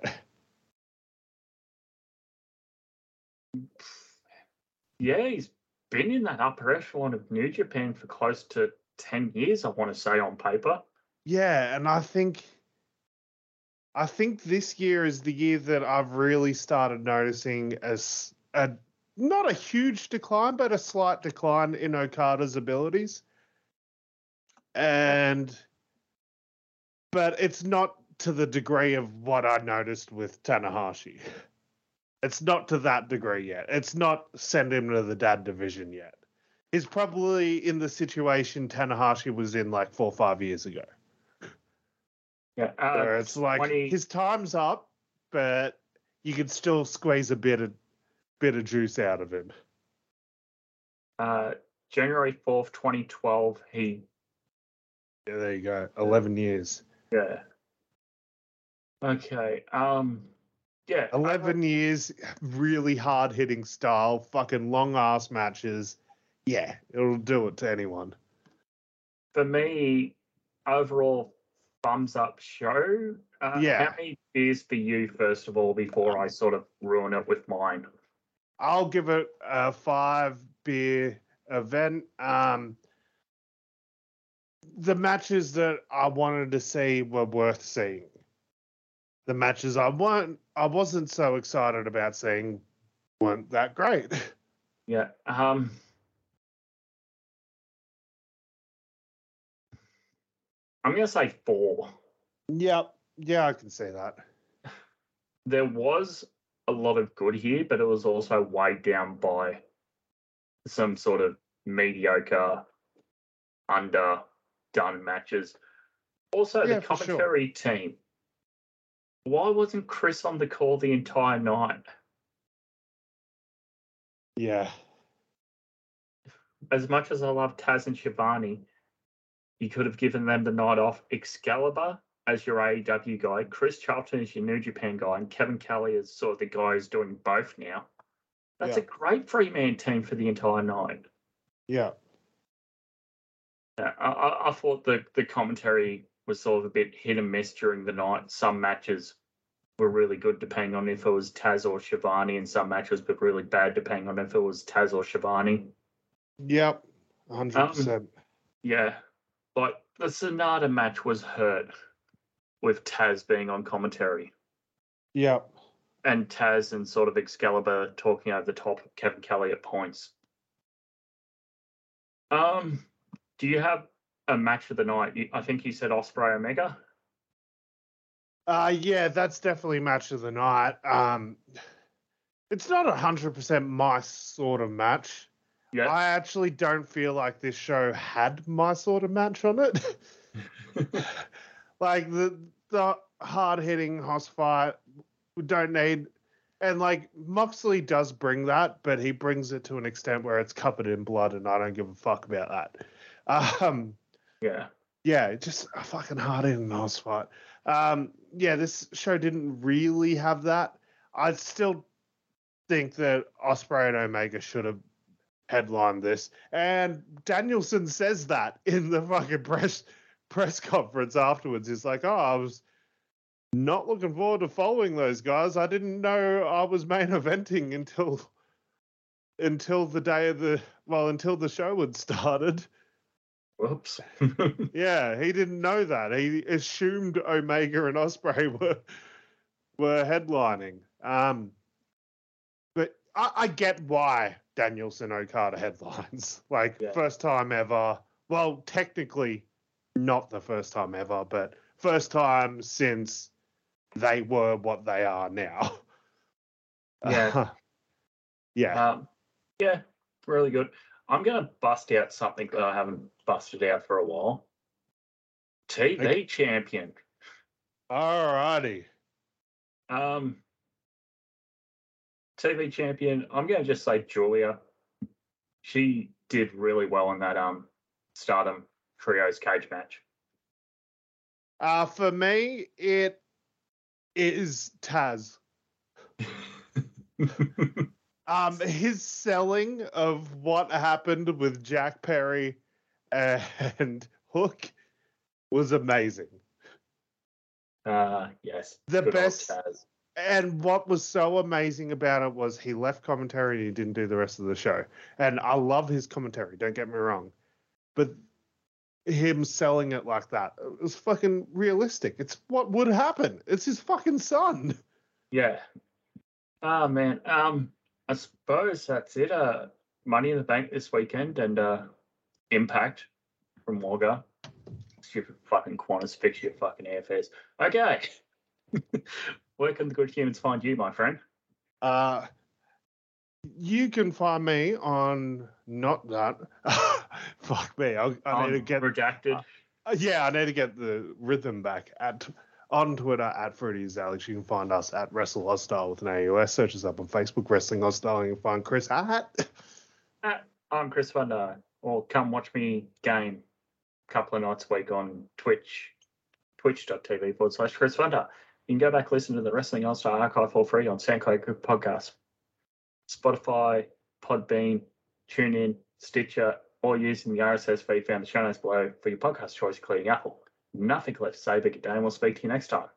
Yeah, he's been in that upper echelon of New Japan for close to 10 years, I want to say, on paper. Yeah, and I think I think this year is the year that I've really started noticing as a not a huge decline, but a slight decline in Okada's abilities. And but it's not to the degree of what I noticed with Tanahashi. It's not to that degree yet. It's not send him to the dad division yet. He's probably in the situation Tanahashi was in like four or five years ago. Yeah. Uh, where it's like 20 his time's up, but you can still squeeze a bit of bit of juice out of him. uh, January 4th, 2012, he, Yeah, there you go. Eleven years. yeah. Okay. Um, yeah. I- Eleven years, really hard hitting style, fucking long ass matches. Yeah, it'll do it to anyone. for me, overall thumbs up show. Uh, Yeah. How many beers for you, first of all, before I sort of ruin it with mine? I'll give it a five beer event. Um, the matches that I wanted to see were worth seeing. The matches I want, I wasn't so excited about seeing weren't that great. [LAUGHS] Yeah. Um, I'm going to say four. yep. Yeah, I can see that. There was a lot of good here, but it was also weighed down by some sort of mediocre, underdone matches. Also, Yeah, the for sure. commentary team. Why wasn't Chris on the call the entire night? Yeah. As much as I love Taz and Schiavone, you could have given them the night off. Excalibur as your AEW guy, Chris Charlton is your New Japan guy, and Kevin Kelly is sort of the guy who's doing both now. That's Yeah. a great three man team for the entire night. Yeah. Yeah, I, I, thought the, the commentary was sort of a bit hit and miss during the night. Some matches were really good depending on if it was Taz or Schiavone, and some matches were really bad depending on if it was Taz or Schiavone. Yep. Hundred um, percent. Yeah, like the Sanada match was hurt with Taz being on commentary Yep. and Taz and sort of Excalibur talking over the top of Kevin Kelly at points. Um, do you have a match of the night? I think you said Ospreay Omega. Uh yeah, that's definitely match of the night. Um it's not a hundred percent my sort of match. Yeah. I actually don't feel like this show had my sort of match on it. [LAUGHS] like the the hard hitting hoss fight we don't need and like Moxley does bring that, but he brings it to an extent where it's covered in blood and I don't give a fuck about that. Um yeah. yeah, just a fucking hard hitting hoss fight. Um yeah, this show didn't really have that. I still think that Ospreay and Omega should have headlined this. And Danielson says that in the fucking press press conference afterwards. He's like, "Oh, I was not looking forward to following those guys. I didn't know I was main eventing until until the day of the well, until the show had started." Whoops. [LAUGHS] Yeah, he didn't know that. He assumed Omega and Ospreay [LAUGHS] were were headlining. Um, but I, I get why Danielson Okada headlines. [LAUGHS] Like Yeah. first time ever. Well, technically, not the first time ever, but first time since they were what they are now. [LAUGHS] Yeah. [LAUGHS] yeah. Um, yeah, really good. I'm going to bust out something that I haven't busted out for a while. TV Okay. champion. Alrighty. Um, TV champion. I'm going to just say Giulia. She did really well in that um Stardom trios cage match. Uh, for me, it is Taz. [LAUGHS] Um, his selling of what happened with Jack Perry and [LAUGHS] Hook was amazing. uh, yes, The good best- Taz. And what was so amazing about it was he left commentary and he didn't do the rest of the show. And I love his commentary, don't get me wrong. But him selling it like that, it was fucking realistic. It's what would happen. It's his fucking son. Yeah. Oh man. Um, I suppose that's it. Uh, Money in the Bank this weekend and uh, Impact from Wagga. Stupid fucking Qantas fix your fucking airfares. Okay. [LAUGHS] Where can the good humans find you, my friend? Uh, you can find me on not that. [LAUGHS] Fuck me. I, I need to get. redacted. uh, yeah, I need to get the rhythm back at on Twitter at Fruity's Alex. You can find us at Wrestle Hostile with an AUS. Search us up on Facebook, Wrestling All Star. You can find Chris [LAUGHS] at. I'm Chris Funder. Or come watch me game a couple of nights a week on Twitch, twitch.tv forward slash Chris Funder. You can go back listen to the Wrestling All Star archive for free on SoundCloud Podcast, Spotify, Podbean, TuneIn, Stitcher, or using the RSS feed found in the show notes below for your podcast choice, including Apple. Nothing left to say but good day, and we'll speak to you next time.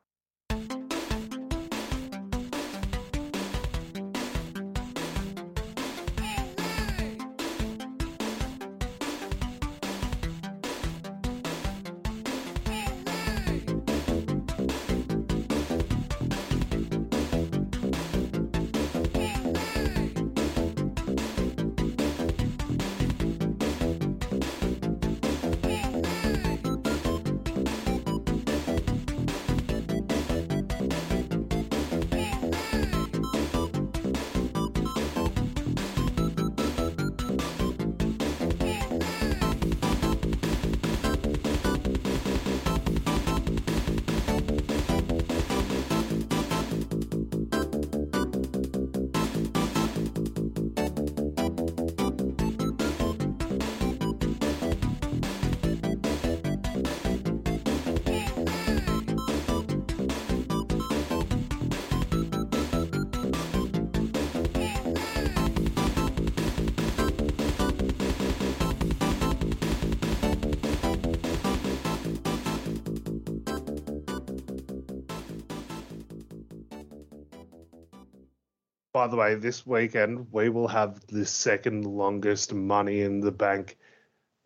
The way, this weekend we will have the second longest Money in the Bank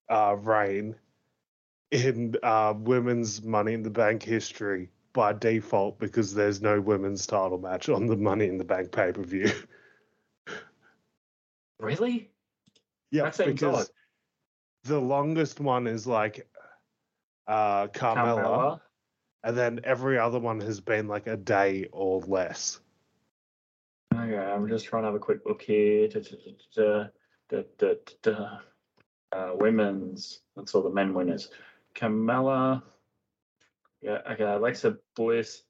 uh, reign in uh, women's Money in the Bank history by default because there's no women's title match on the Money in the Bank pay per view. [LAUGHS] Really? yeah, because odd. the longest one is like uh, Carmella, Carmella? and then every other one has been like a day or less. Okay, I'm just trying to have a quick look here. Da, da, da, da, da. Uh, women's. That's all the men winners. Carmella. Yeah, okay. Alexa Bliss,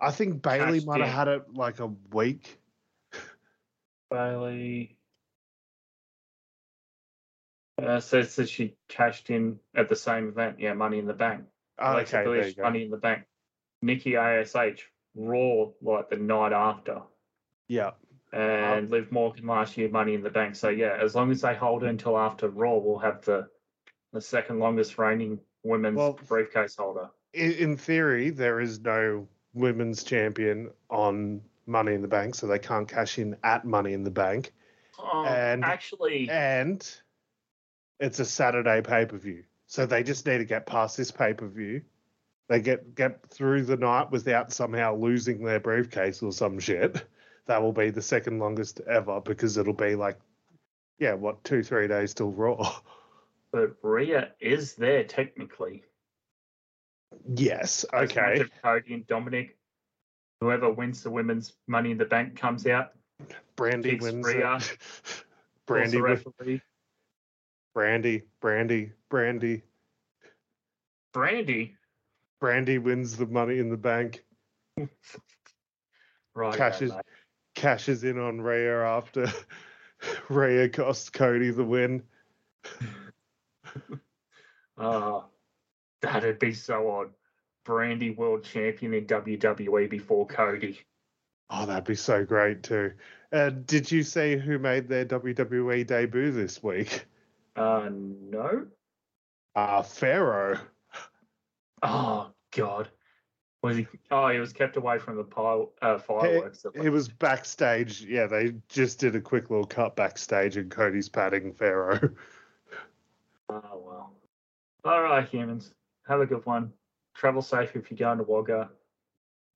I think Bayley might have had it like a week. Bayley. Uh, says that she cashed in at the same event. Yeah, Money in the Bank. Alexa okay, Bliss. Money in the Bank. Nikki ASH, Raw, like the night after. Yeah. and um, Liv Morgan last year, Money in the Bank. So yeah, as long as they hold it until after Raw, we'll have the the second longest reigning women's Well, briefcase holder. in, in theory, there is no women's champion on Money in the Bank, so they can't cash in at Money in the Bank. Oh, And- actually, And it's a Saturday pay per view. So they just need to get past this pay per view. They get get through the night without somehow losing their briefcase or some shit. That will be the second longest ever because it'll be like, yeah, what two three days till Raw. [LAUGHS] But Rhea is there technically. Yes. Okay. Cody and Dominic, whoever wins the women's Money in the Bank comes out. Brandi wins. Rhea. it. [LAUGHS] Brandi. Brandi, Brandi, Brandi, Brandi. Brandi wins the money in the bank. [LAUGHS] Right. Cashes cashes in on Rhea after [LAUGHS] Rhea cost Cody the win. Oh, [LAUGHS] that'd be so odd. Brandi world champion in WWE before Cody. Oh, that'd be so great too. Uh, did you see who made their WWE debut this week? Uh, no. Uh, Pharaoh. Oh God. Was he? Oh, he was kept away from the pile, uh, fireworks. He was backstage. Yeah, they just did a quick little cut backstage, and Cody's patting Pharaoh. Oh [LAUGHS] well. All right, humans. Have a good one. Travel safe if you're going to Wagga.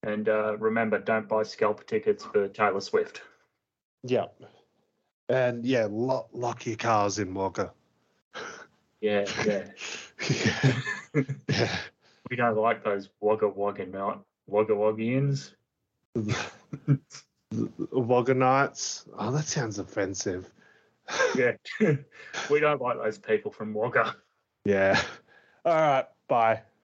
And uh, remember, don't buy scalper tickets for Taylor Swift. yeah. And yeah, lock, lock your cars in Wagga. Yeah, yeah. [LAUGHS] yeah. [LAUGHS] we don't like those Wagga Wagga not Wagga Waggians. Wagga [LAUGHS] nights. Oh, that sounds offensive. Yeah. [LAUGHS] [LAUGHS] we don't like those people from Wagga. Yeah. All right. Bye.